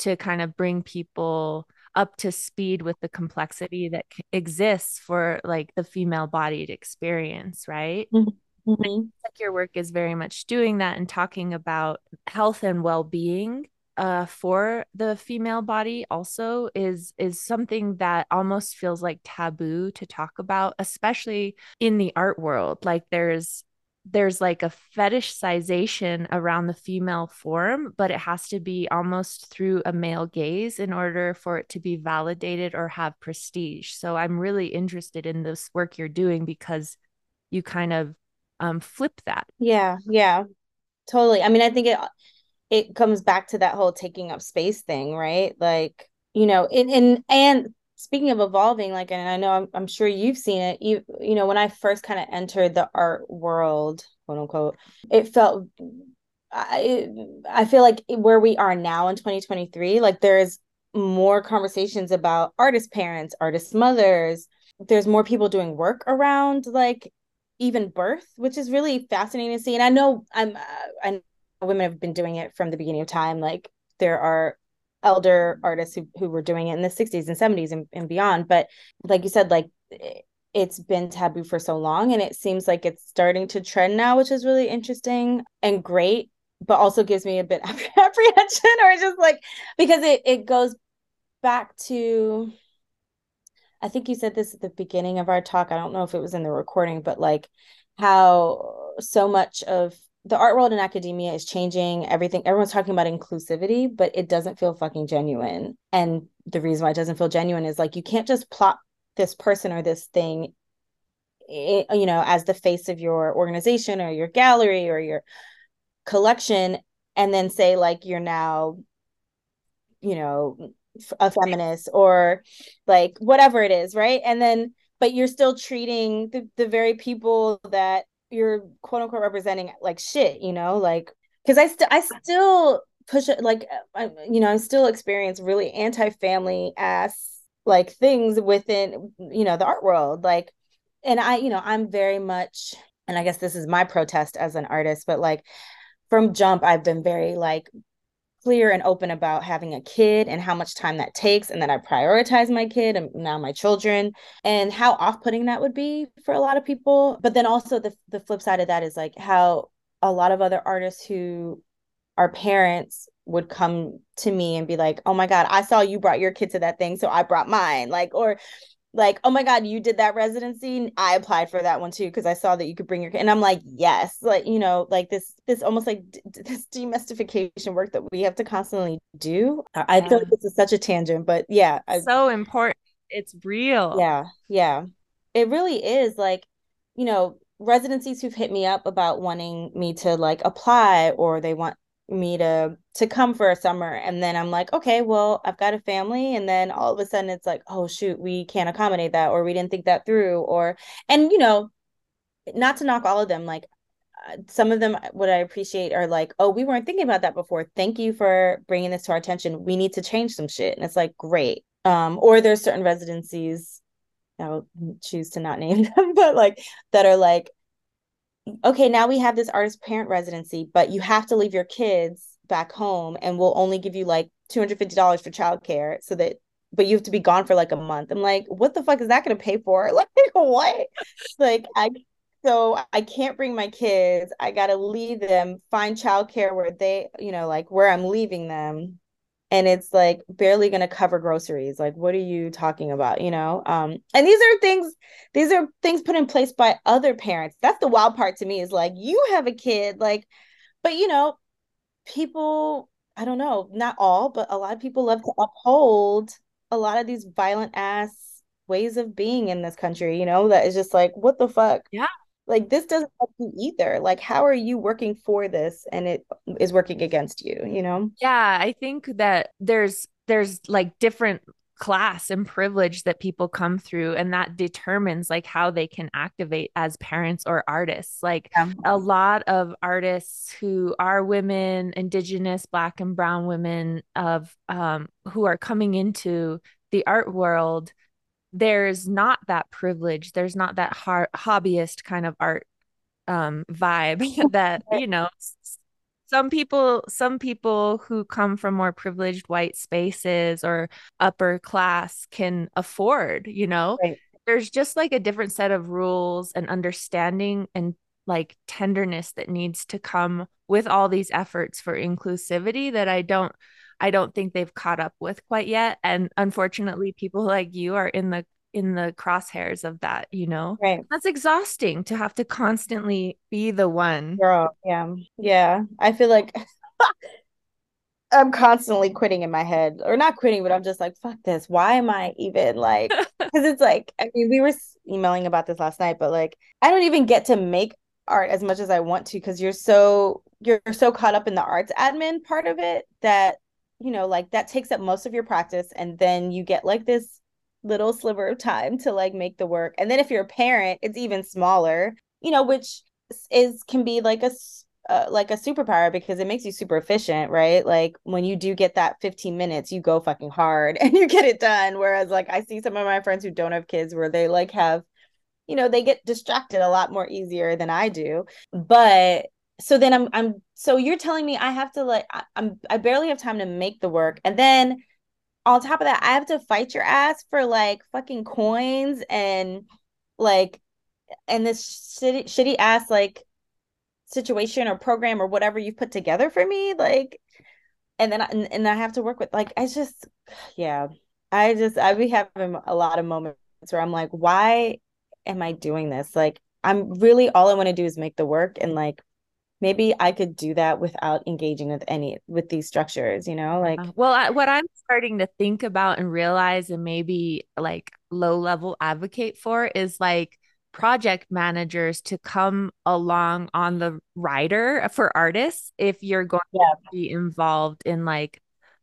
[SPEAKER 1] to kind of bring people up to speed with the complexity that exists for like the female bodied experience, right? Mm-hmm. mm-hmm. Like your work is very much doing that and talking about health and well being uh, for the female body also is is something that almost feels like taboo to talk about especially in the art world like there's there's like a fetishization around the female form, but it has to be almost through a male gaze in order for it to be validated or have prestige. So I'm really interested in this work you're doing because you kind of um, flip that.
[SPEAKER 2] Yeah, yeah, totally. I mean, I think it it comes back to that whole taking up space thing, right? Like, you know, in in and speaking of evolving like and i know i'm, I'm sure you've seen it you you know when i first kind of entered the art world quote unquote it felt i i feel like where we are now in 2023 like there's more conversations about artist parents artist mothers there's more people doing work around like even birth which is really fascinating to see and i know i'm i women have been doing it from the beginning of time. Like there are elder artists who, who were doing it in the 60s and 70s and, and beyond. But like you said like it's been taboo for so long and it seems like it's starting to trend now which is really interesting and great but also gives me a bit of <laughs> apprehension or just like because it, it goes back to i think you said this at the beginning of our talk. I don't know if it was in the recording but like how so much of the art world in academia is changing everything. Everyone's talking about inclusivity but it doesn't feel fucking genuine. And the reason why it doesn't feel genuine is like you can't just plot this person or this thing eh, you know as the face of your organization or your gallery or your collection and then say like you're now you know a feminist or like whatever it is right? And then but you're still treating the, the very people that you're quote unquote representing like shit, you know, like because I still I still push it like I, you know I still experience really anti-family ass like things within you know the art world like and I you know I'm very much and I guess this is my protest as an artist but like from jump I've been very like clear and open about having a kid and how much time that takes and that I prioritize my kid and now my children and how off-putting that would be for a lot of people but then also the the flip side of that is like how a lot of other artists who are parents would come to me and be like, "Oh my god, I saw you brought your kid to that thing, so I brought mine." Like or like, oh my God, you did that residency. I applied for that one too because I saw that you could bring your and I'm like, yes, like you know, like this this almost like d- this demystification work that we have to constantly do. I, I feel like this is such a tangent, but yeah,
[SPEAKER 1] so important. It's real.
[SPEAKER 2] Yeah, yeah, it really is. Like, you know, residencies who've hit me up about wanting me to like apply or they want me to to come for a summer. And then i'm like okay well i've got a family. And then all of a sudden it's like oh shoot we can't accommodate that or we didn't think that through or and you know not to knock all of them like uh, some of them uh, what i appreciate are like oh we weren't thinking about that before. Thank you for bringing this to our attention. We need to change some shit. And it's like great. Um, or there's certain residencies, I'll choose to not <laughs> name them, but like that are like, okay, now we have this artist parent residency, but you have to leave your kids back home and we'll only give you like $250 for childcare so that but you have to be gone for like a month. I'm like, what the fuck is that going to pay for? <laughs> Like, what? like, I, so I can't bring my kids. I got to leave them, find childcare where they, you know, like where I'm leaving them. And it's like barely going to cover groceries. Like, what are you talking about? You know? Um, and these are things, these are things put in place by other parents. That's the wild part to me is like, you have a kid, like, but you know, people, I don't know, not all, but a lot of people love to uphold a lot of these violent ass ways of being in this country, you know, that is just like, what the fuck?
[SPEAKER 1] Yeah.
[SPEAKER 2] Like this doesn't help you either. Like, how are you working for this and it is working against you, you know?
[SPEAKER 1] Yeah, I think that there's there's like different class and privilege that people come through and that determines like how they can activate as parents or artists like yeah. a lot of artists who are women indigenous black and brown women of um, who are coming into the art world there's not that privilege there's not that har- hobbyist kind of art um, vibe <laughs> <laughs> that you know some people some people who come from more privileged white spaces or upper class can afford you know right. there's just like a different set of rules and understanding and like tenderness that needs to come with all these efforts for inclusivity that i don't i don't think they've caught up with quite yet and unfortunately people like you are in the in the crosshairs of that, you know?
[SPEAKER 2] Right.
[SPEAKER 1] That's exhausting to have to constantly be the one.
[SPEAKER 2] Girl, yeah. Yeah. I feel like <laughs> I'm constantly quitting in my head, or not quitting, but I'm just like, fuck this. Why am I even like, <laughs> because it's like, I mean, we were emailing about this last night, but like, I don't even get to make art as much as I want to because you're so, you're so caught up in the arts admin part of it that, you know, like that takes up most of your practice. And then you get like this little sliver of time to like make the work. And then if you're a parent, it's even smaller, you know, which is can be like a uh, like a superpower because it makes you super efficient, right? Like when you do get that 15 minutes, you go fucking hard <laughs> and you get it done. Whereas like I see some of my friends who don't have kids where they like have, you know, they get distracted a lot more easier than I do. But so then I'm I'm so you're telling me I have to like I, I'm I barely have time to make the work. And then on top of that, I have to fight your ass for like fucking coins and like and this shitty shitty ass like situation or program or whatever you've put together for me like and then I, and, and I have to work with like I just yeah I just I be having a lot of moments where I'm like why am I doing this? Like I'm really all I want to do is make the work and like maybe I could do that without engaging with any with these structures, you know, uh-huh. like
[SPEAKER 1] well, I, what I'm starting to think about and realize and maybe like low level advocate for is like project managers to come along on the rider for artists if you're going yeah. to be involved in like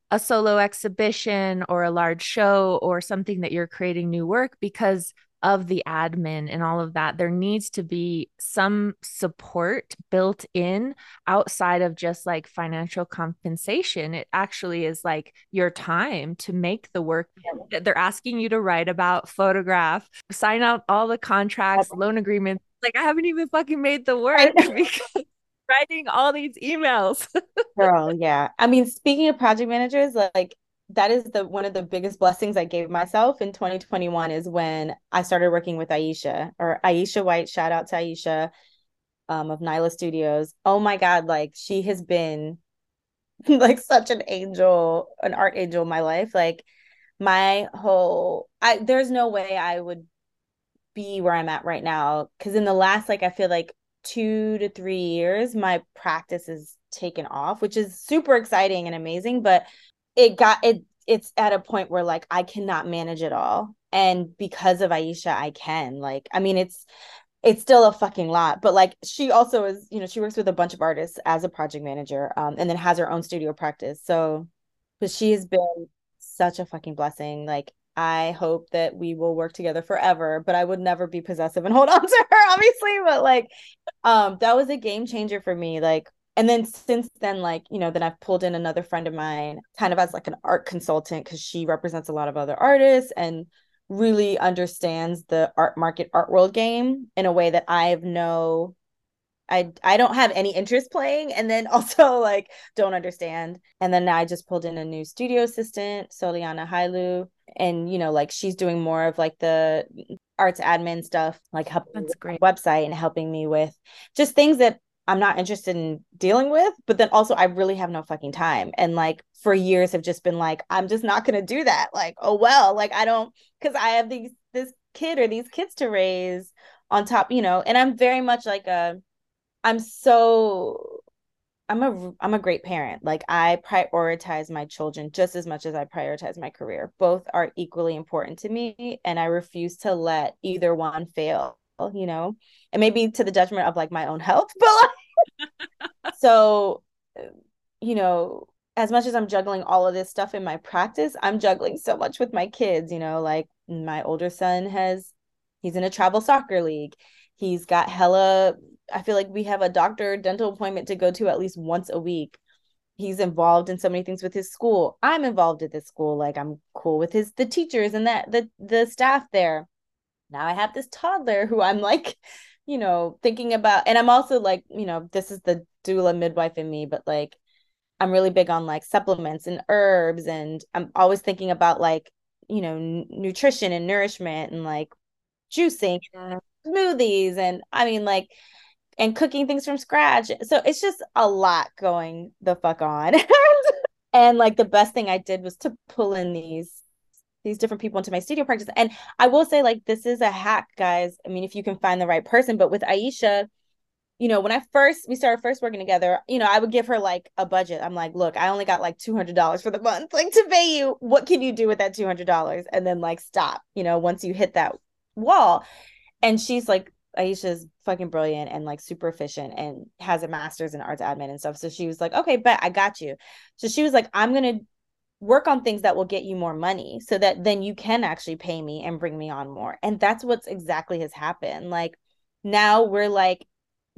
[SPEAKER 1] a solo exhibition or a large show or something that you're creating new work because of the admin and all of that, there needs to be some support built in outside of just like financial compensation. It actually is like your time to make the work that they're asking you to write about, photograph, sign out all the contracts, loan agreements. Like, I haven't even fucking made the work <laughs> because writing all these emails. <laughs>
[SPEAKER 2] Girl, yeah. I mean, speaking of project managers, like that is the one of the biggest blessings I gave myself in 2021 is when I started working with Aisha or Aisha White. Shout out to Aisha um, of Nyla Studios. Oh my God, like she has been <laughs> like such an angel, an art angel in my life. Like my whole I there's no way I would be where I'm at right now. Cause in the last like I feel like two to three years, my practice is taken off, which is super exciting and amazing. But it got it it's at a point where like I cannot manage it all. And because of Aisha, I can. Like, I mean, it's it's still a fucking lot, but like she also is, you know, she works with a bunch of artists as a project manager, um, and then has her own studio practice. So, but she has been such a fucking blessing. Like, I hope that we will work together forever, but I would never be possessive and hold <laughs> on to her, obviously. But like, um, that was a game changer for me. Like, and then since then like you know then i've pulled in another friend of mine kind of as like an art consultant because she represents a lot of other artists and really understands the art market art world game in a way that i have no i i don't have any interest playing and then <laughs> also like don't understand. And then i just pulled in a new studio assistant soliana hailu and you know like she's doing more of like the arts admin stuff like helping website and helping me with just things that I'm not interested in dealing with, but then also I really have no fucking time. And like for years have just been like, I'm just not gonna do that. Like, oh well, like I don't because I have these this kid or these kids to raise on top, you know, and I'm very much like a I'm so I'm a I'm a great parent. Like I prioritize my children just as much as I prioritize my career. Both are equally important to me and I refuse to let either one fail you know, and maybe to the detriment of like my own health, <laughs> but like, so, you know, as much as I'm juggling all of this stuff in my practice, I'm juggling so much with my kids, you know, like my older son has, he's in a travel soccer league. He's got hella, I feel like we have a doctor dental appointment to go to at least once a week. He's involved in so many things with his school. I'm involved at this school. Like I'm cool with his the teachers and that the the staff there now I have this toddler who I'm like, you know, thinking about. And I'm also like, you know, this is the doula midwife in me, but like, I'm really big on like supplements and herbs. And I'm always thinking about like, you know, n- nutrition and nourishment and like juicing, yeah. smoothies. And I mean, like, and cooking things from scratch. So it's just a lot going the fuck on. <laughs> and like the best thing I did was to pull in these these different people into my studio practice. And I will say, like, this is a hack, guys. I mean, if you can find the right person, but with Aisha, you know, when I first we started first working together, you know, I would give her like a budget. I'm like, look, I only got like two hundred dollars for the month, <laughs> like to pay you. What can you do with that two hundred dollars? And then like stop, you know, once you hit that wall. And she's like, Aisha's fucking brilliant and like super efficient and has a master's in arts admin and stuff. So she was like, okay, bet I got you. So she was like, I'm gonna work on things that will get you more money so that then you can actually pay me and bring me on more. And that's what's exactly has happened. Like now we're like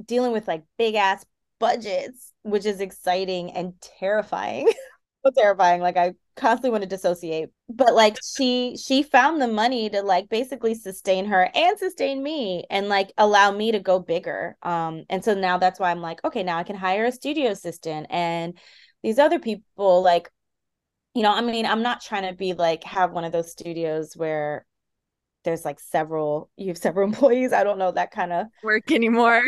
[SPEAKER 2] dealing with like big ass budgets, which is exciting and terrifying. <laughs> so terrifying. Like I constantly want to dissociate. But like she she found the money to like basically sustain her and sustain me and like allow me to go bigger. Um and so now that's why I'm like, okay, now I can hire a studio assistant and these other people like you know, I mean, I'm not trying to be like have one of those studios where there's like several you have several <laughs> employees. I don't know that kind of
[SPEAKER 1] work anymore.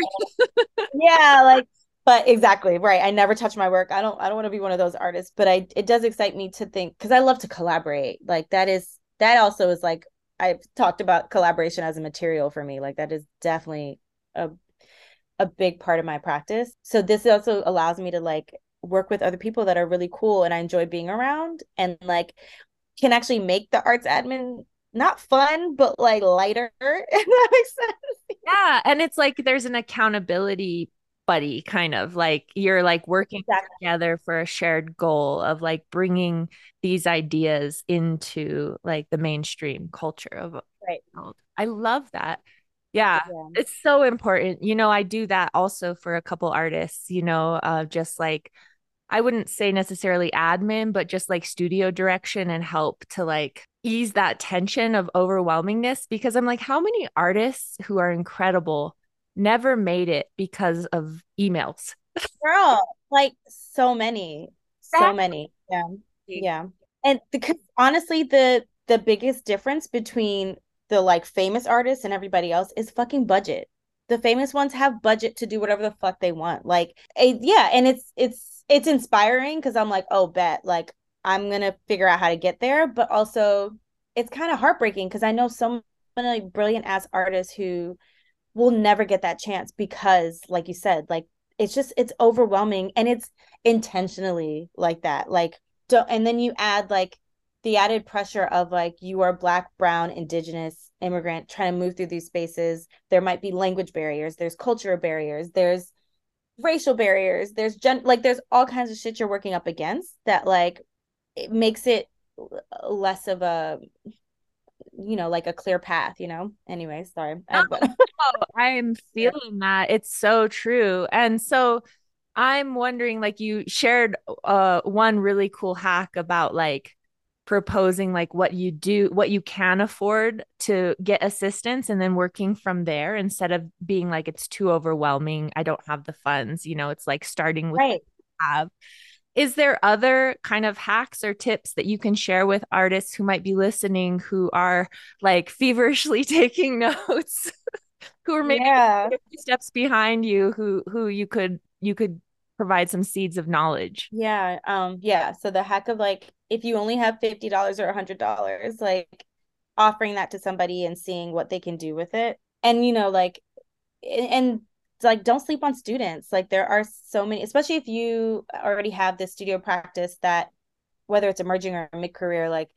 [SPEAKER 1] <laughs>
[SPEAKER 2] yeah, like but exactly right. I never touch my work. I don't I don't want to be one of those artists, but I it does excite me to think because I love to collaborate. Like that is that also is like I've talked about collaboration as a material for me. Like that is definitely a a big part of my practice. So this also allows me to like work with other people that are really cool and I enjoy being around and like can actually make the arts admin not fun but like lighter <laughs> if that makes sense.
[SPEAKER 1] Yeah and it's like there's an accountability buddy kind of like you're like working exactly. together for a shared goal of like bringing these ideas into like the mainstream culture of
[SPEAKER 2] right.
[SPEAKER 1] i love that. Yeah, yeah, it's so important. You know i do that also for a couple artists you know uh, just like I wouldn't say necessarily admin, but just like studio direction and help to like ease that tension of overwhelmingness because I'm like, how many artists who are incredible never made it because of emails? <laughs>
[SPEAKER 2] Girl, like so many, so many. Yeah. Yeah. And because honestly, the the biggest difference between the like famous artists and everybody else is fucking budget. The famous ones have budget to do whatever the fuck they want. Like, a, yeah, and it's it's it's inspiring because I'm like, oh, bet like I'm gonna figure out how to get there, but also it's kind of heartbreaking because I know so many like, brilliant ass artists who will never get that chance because, like you said, like it's just it's overwhelming and it's intentionally like that. Like, don't and then you add like the added pressure of like you are black, brown, indigenous, immigrant trying to move through these spaces. There might be language barriers, there's cultural barriers, there's racial barriers. There's gen like there's all kinds of shit you're working up against that like it makes it less of a you know like a clear path you know? Anyway sorry.
[SPEAKER 1] No, i'm feeling that. It's so true. And so I'm wondering like you shared uh one really cool hack about like proposing like what you do what you can afford to get assistance and then working from there instead of being like it's too overwhelming i don't have the funds you know it's like starting with
[SPEAKER 2] right.
[SPEAKER 1] have is there other kind of hacks or tips that you can share with artists who might be listening who are like feverishly <laughs> taking notes <laughs> who are maybe
[SPEAKER 2] yeah.
[SPEAKER 1] steps behind you who who you could you could provide some seeds of knowledge.
[SPEAKER 2] Yeah. Um, yeah. So the hack of like if you only have fifty dollars or a hundred dollars, like offering that to somebody and seeing what they can do with it. And you know, like and like don't sleep on students. Like there are so many, especially if you already have this studio practice that whether it's emerging or mid-career, like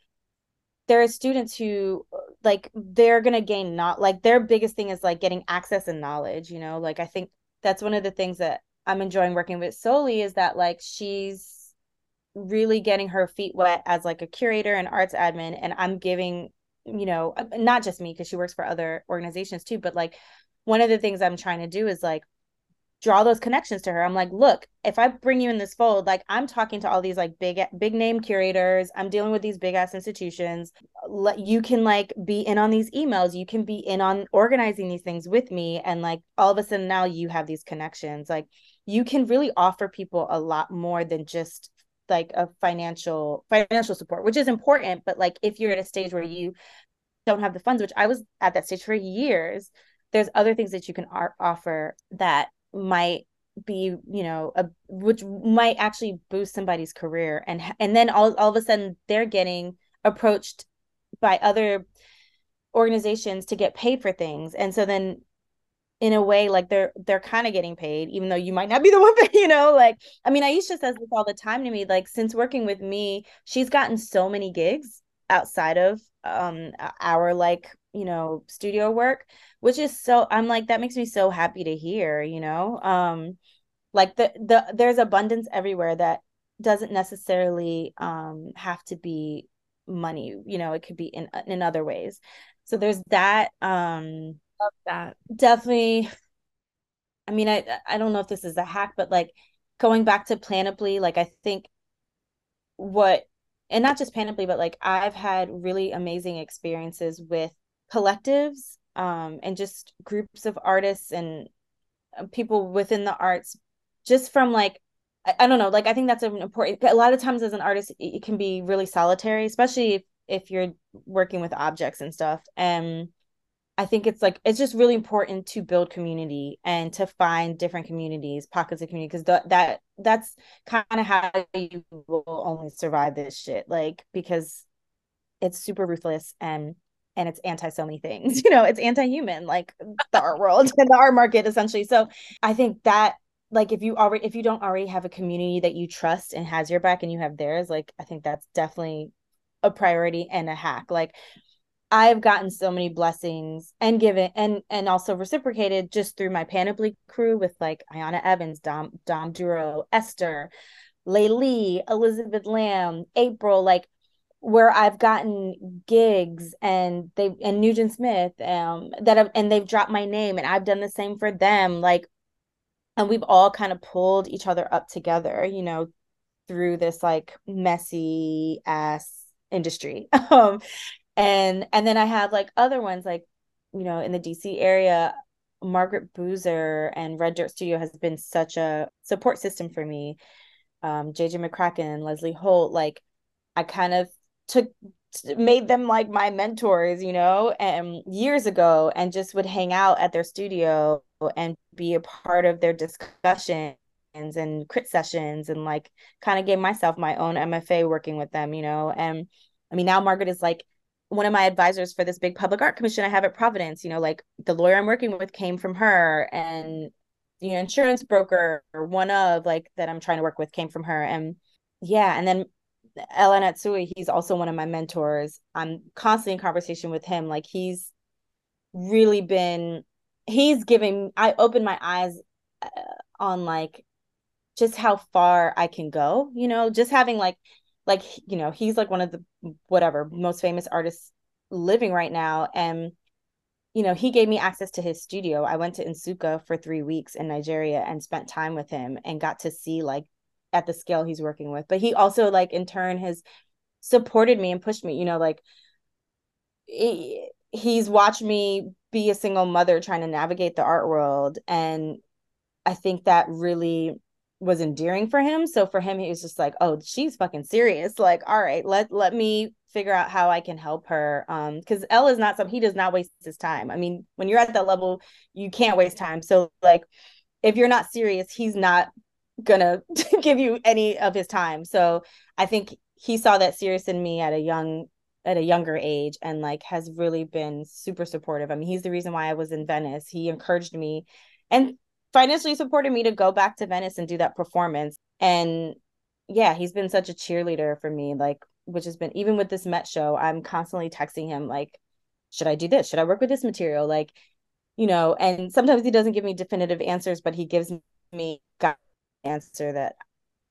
[SPEAKER 2] there are students who like they're gonna gain not like their biggest thing is like getting access and knowledge, you know. Like I think that's one of the things that I'm enjoying working with Soli is that like she's really getting her feet wet as like a curator and arts admin and I'm giving you know uh, not just me because she works for other organizations too but like one of the things I'm trying to do is like draw those connections to her. I'm like, look, if I bring you in this fold, like I'm talking to all these like big big name curators, I'm dealing with these big ass institutions. Let you can like be in on these emails, you can be in on organizing these things with me and like all of a sudden now you have these connections. Like you can really offer people a lot more than just like a financial financial support, which is important, but like if you're at a stage where you don't have the funds, which I was at that stage for years, there's other things that you can ar- offer that might be you know a which might actually boost somebody's career and and then all, all of a sudden they're getting approached by other organizations to get paid for things. And so then in a way like they're they're kind of getting paid even though you might not be the <laughs> one you know like i mean aisha says this all the time to me like since working with me she's gotten so many gigs outside of um our like you know studio work which is so i'm like that makes me so happy to hear you know um like the the there's abundance everywhere that doesn't necessarily um have to be money you know it could be in in other ways. So there's that um
[SPEAKER 1] love that.
[SPEAKER 2] Definitely. I mean i i don't know if this is a hack but like going back to panoply like i think what and not just panoply but like i've had really amazing experiences with collectives um, and just groups of artists and uh, people within the arts just from like I, I, don't know like i think that's an important a lot of times as an artist it can be really solitary especially if, if you're working with objects and stuff. And i think it's like it's just really important to build community and to find different communities pockets of community because th- that that's kind of how you will only survive this shit like because it's super ruthless and and it's anti so many things <laughs> you know it's anti-human like the art world and the art market essentially. So i think that like if you already if you don't already have a community that you trust and has your back and you have theirs like i think that's definitely a priority and a hack. Like i've gotten so many blessings and given and and also reciprocated just through my panoply crew with like ayana evans dom dom duro esther Laylee, Elizabeth Lamb, April, like where I've gotten gigs and they and Nugent Smith um that have and they've dropped my name and I've done the same for them like and we've all kind of pulled each other up together you know through this like messy ass industry. <laughs> Um and and then I have like other ones like you know in the DC area Margaret Boozer and Red Dirt Studio has been such a support system for me um JJ McCracken and Leslie Holt like I kind of took made them like my mentors, you know, and years ago and just would hang out at their studio and be a part of their discussions and crit sessions and like kind of gave myself my own MFA working with them, you know. And I mean now Margaret is like one of my advisors for this big public art commission I have at Providence, you know, like the lawyer I'm working with came from her and the insurance broker one of like that I'm trying to work with came from her and yeah, and then El Anatsui, he's also one of my mentors. I'm constantly in conversation with him. Like he's really been, he's giving, I opened my eyes uh, on like just how far I can go, you know, just having like, like, you know, he's like one of the whatever most famous artists living right now. And you know, he gave me access to his studio. I went to Nsukka for three weeks in Nigeria and spent time with him and got to see like at the scale he's working with. But he also like in turn has supported me and pushed me, you know, like he, he's watched me be a single mother trying to navigate the art world. And I think that really was endearing for him. So for him, he was just like, oh, she's fucking serious. Like, all right, let let me figure out how I can help her. Um, because El is not some he does not waste his time. I mean, when you're at that level, you can't waste time. So like if you're not serious, he's not gonna <laughs> give you any of his time. So I think he saw that serious in me at a young at a younger age and like has really been super supportive. I mean, he's the reason why I was in Venice. He encouraged me and financially supported me to go back to Venice and do that performance. And yeah, he's been such a cheerleader for me. Like which has been even with this Met show, I'm constantly texting him like, should I do this? Should I work with this material? Like, you know, and sometimes he doesn't give me definitive answers, but he gives me an answer that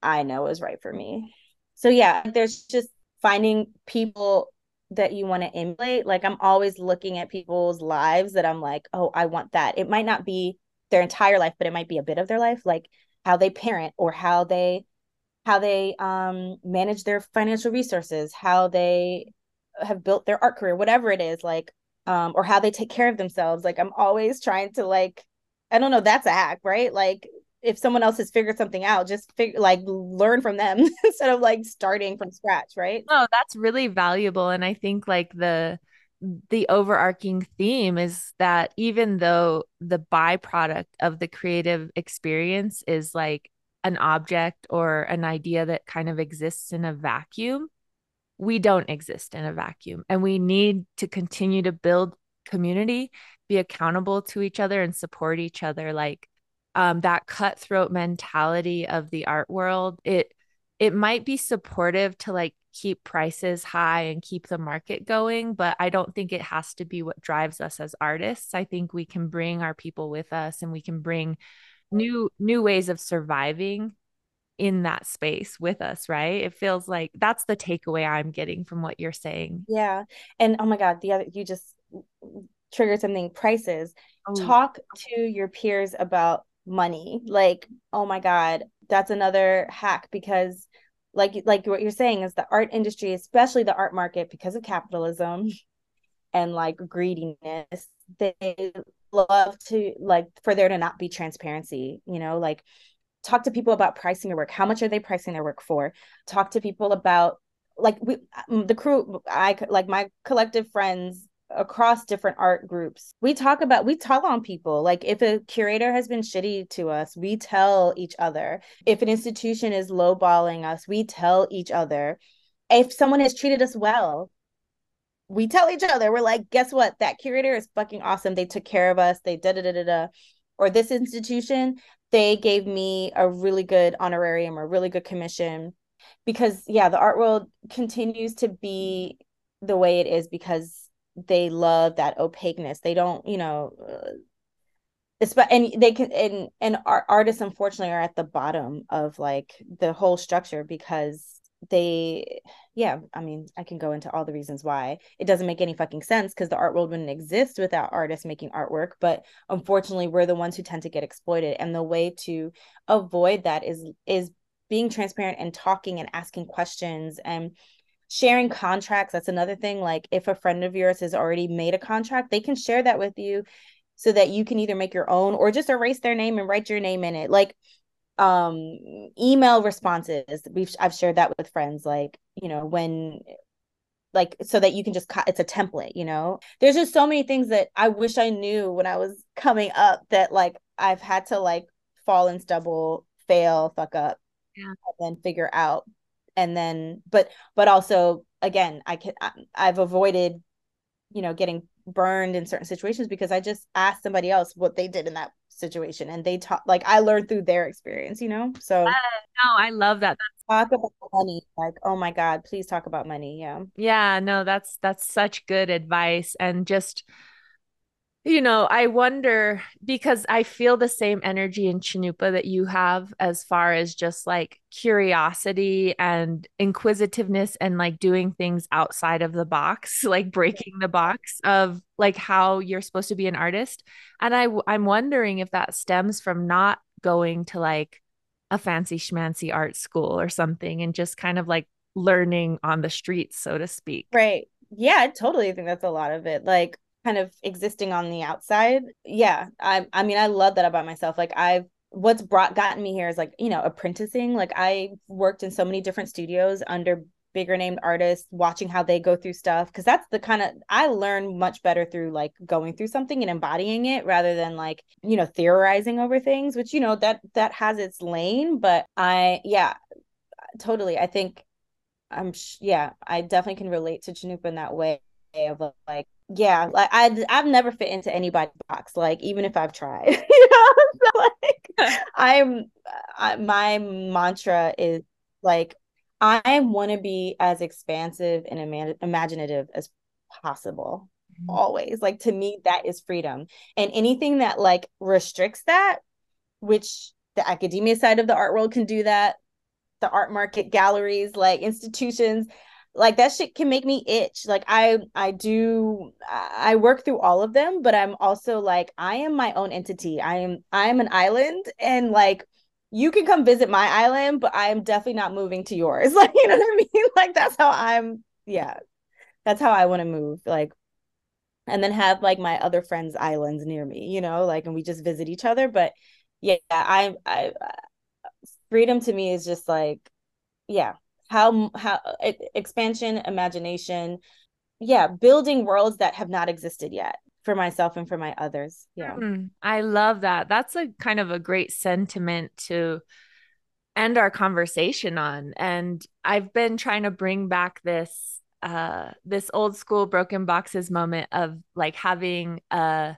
[SPEAKER 2] I know is right for me. So yeah, there's just finding people that you want to emulate. Like I'm always looking at people's lives that I'm like, oh, I want that. It might not be their entire life, but it might be a bit of their life, like how they parent or how they how they um, manage their financial resources, how they have built their art career, whatever it is, like, um, or how they take care of themselves. Like, I'm always trying to like, I don't know, that's a hack, right? Like, if someone else has figured something out, just figure like learn from them <laughs> instead of like starting from scratch, right?
[SPEAKER 1] No, that's really valuable, and I think like the the overarching theme is that even though the byproduct of the creative experience is like an object or an idea that kind of exists in a vacuum, we don't exist in a vacuum. And we need to continue to build community, be accountable to each other, and support each other. Like um, that cutthroat mentality of the art world, it it might be supportive to like keep prices high and keep the market going, but I don't think it has to be what drives us as artists. I think we can bring our people with us and we can bring new new ways of surviving in that space with us, right? It feels like that's the takeaway I'm getting from what you're saying.
[SPEAKER 2] Yeah. And oh my God, the other, you just triggered something prices. Oh. Talk to your peers about money. Like, oh my God, that's another hack because like like what you're saying is the art industry, especially the art market, because of capitalism and like greediness, they love to like for there to not be transparency you know like talk to people about pricing your work. How much are they pricing their work for? Talk to people about like we the crew i like my collective friends across different art groups we talk about we tell on people like if a curator has been shitty to us we tell each other if an institution is lowballing us we tell each other if someone has treated us well we tell each other, we're like, guess what? That curator is fucking awesome. They took care of us. They da da da da da. Or this institution, they gave me a really good honorarium or really good commission. Because yeah, the art world continues to be the way it is because they love that opaqueness. They don't, you know, uh, and they can and and artists unfortunately are at the bottom of like the whole structure because they yeah i mean i can go into all the reasons why it doesn't make any fucking sense because the art world wouldn't exist without artists making artwork but unfortunately we're the ones who tend to get exploited and the way to avoid that is is being transparent and talking and asking questions and sharing contracts that's another thing like if a friend of yours has already made a contract they can share that with you so that you can either make your own or just erase their name and write your name in it like um email responses we've i've shared that with friends like you know when like so that you can just cut. it's a template you know there's just so many things that i wish i knew when i was coming up that like i've had to like fall and stumble fail fuck up yeah. and then figure out and then but but also again i can i've avoided you know getting burned in certain situations because i just asked somebody else what they did in that situation and they talk like I learned through their experience, you know? So uh,
[SPEAKER 1] no, I love that.
[SPEAKER 2] Talk about money. Like, oh my God, please talk about money. Yeah.
[SPEAKER 1] Yeah, no, that's that's such good advice. And just you know, I wonder because I feel the same energy in Chanupa that you have as far as just like curiosity and inquisitiveness and like doing things outside of the box, <laughs> like breaking the box of like how you're supposed to be an artist. And I I'm wondering if that stems from not going to like a fancy schmancy art school or something and just kind of like learning on the streets, so to speak.
[SPEAKER 2] Right. Yeah, I totally think that's a lot of it. Like kind of existing on the outside. Yeah. I I mean, I love that about myself. Like I've what's brought gotten me here is like, you know, apprenticing. Like I worked in so many different studios under bigger named artists, watching how they go through stuff. Cause that's the kind of I learn much better through like going through something and embodying it rather than like, you know, theorizing over things, which, you know, that that has its lane. But I yeah, totally. I think I'm yeah, I definitely can relate to Chanupa in that way of like yeah like i i've never fit into anybody's box like even if i've tried <laughs> you know? <laughs> So like <laughs> i'm I, my mantra is like i want to be as expansive and ima- imaginative as possible mm-hmm. always. Like to me that is freedom. And anything that like restricts that which the academia side of the art world can do that the art market galleries like institutions like that shit can make me itch like i i do i work through all of them but i'm also like i am my own entity. I am i am an island and like you can come visit my island but i am definitely not moving to yours. <laughs> Like you know what i mean? <laughs> Like that's how i'm yeah that's how i want to move like and then have like my other friends islands near me you know like and we just visit each other but yeah i i freedom to me is just like yeah how how expansion imagination yeah building worlds that have not existed yet for myself and for my others yeah. Mm,
[SPEAKER 1] i love that. That's a kind of a great sentiment to end our conversation on and i've been trying to bring back this uh this old school broken boxes moment of like having a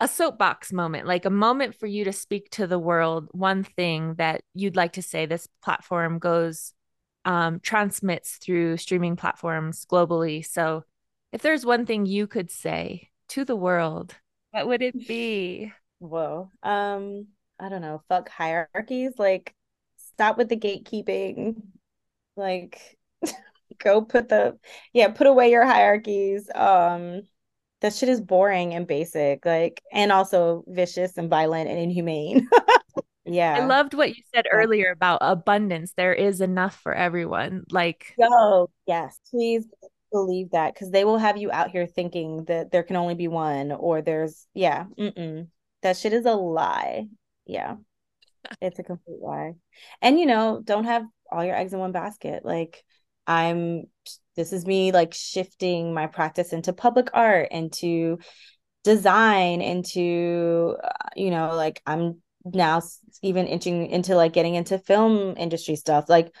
[SPEAKER 1] a soapbox moment, like a moment for you to speak to the world, one thing that you'd like to say this platform goes um, transmits through streaming platforms globally. So, if there's one thing you could say to the world, what would it be? <sighs>
[SPEAKER 2] Whoa. Um, I don't know. Fuck hierarchies. Like, stop with the gatekeeping. Like, <laughs> go put the yeah, put away your hierarchies. Um, that shit is boring and basic. Like, and also vicious and violent and inhumane. <laughs> Yeah.
[SPEAKER 1] I loved what you said earlier about abundance. There is enough for everyone. Like,
[SPEAKER 2] oh, yes. Please believe that because they will have you out here thinking that there can only be one or there's, yeah. Mm-mm. That shit is a lie. Yeah. it's a complete lie. And, you know, don't have all your eggs in one basket. Like, I'm, this is me like shifting my practice into public art, into design, into, uh, you know, like I'm now even inching into like getting into film industry stuff like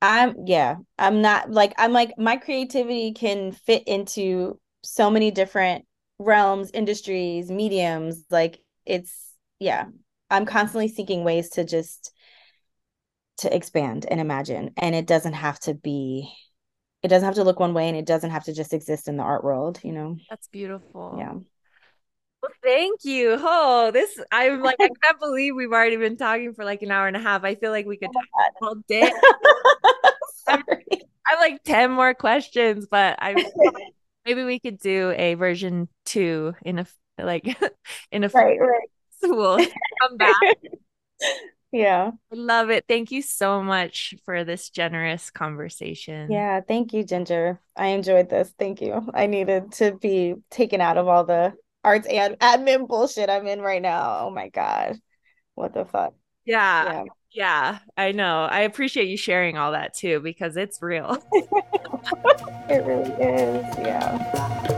[SPEAKER 2] i'm yeah i'm not like i'm like my creativity can fit into so many different realms industries mediums like it's yeah i'm constantly seeking ways to just to expand and imagine and it doesn't have to be it doesn't have to look one way and it doesn't have to just exist in the art world you know?
[SPEAKER 1] That's beautiful.
[SPEAKER 2] Yeah
[SPEAKER 1] well, thank you. Oh, this I'm like I can't believe we've already been talking for like an hour and a half. I feel like we could oh talk all day. <laughs> I'm, I have like 10 more questions, but I <laughs> maybe we could do a version 2 in a like <laughs> in a
[SPEAKER 2] right, right.
[SPEAKER 1] We'll come back.
[SPEAKER 2] yeah.
[SPEAKER 1] I love it. Thank you so much for this generous conversation.
[SPEAKER 2] Yeah, thank you, Ginger. I enjoyed this. Thank you. I needed to be taken out of all the arts and admin bullshit I'm in right now. Oh my god. What the fuck?
[SPEAKER 1] Yeah. Yeah. Yeah, I know. I appreciate you sharing all that too because it's real. <laughs>
[SPEAKER 2] it really is. Yeah.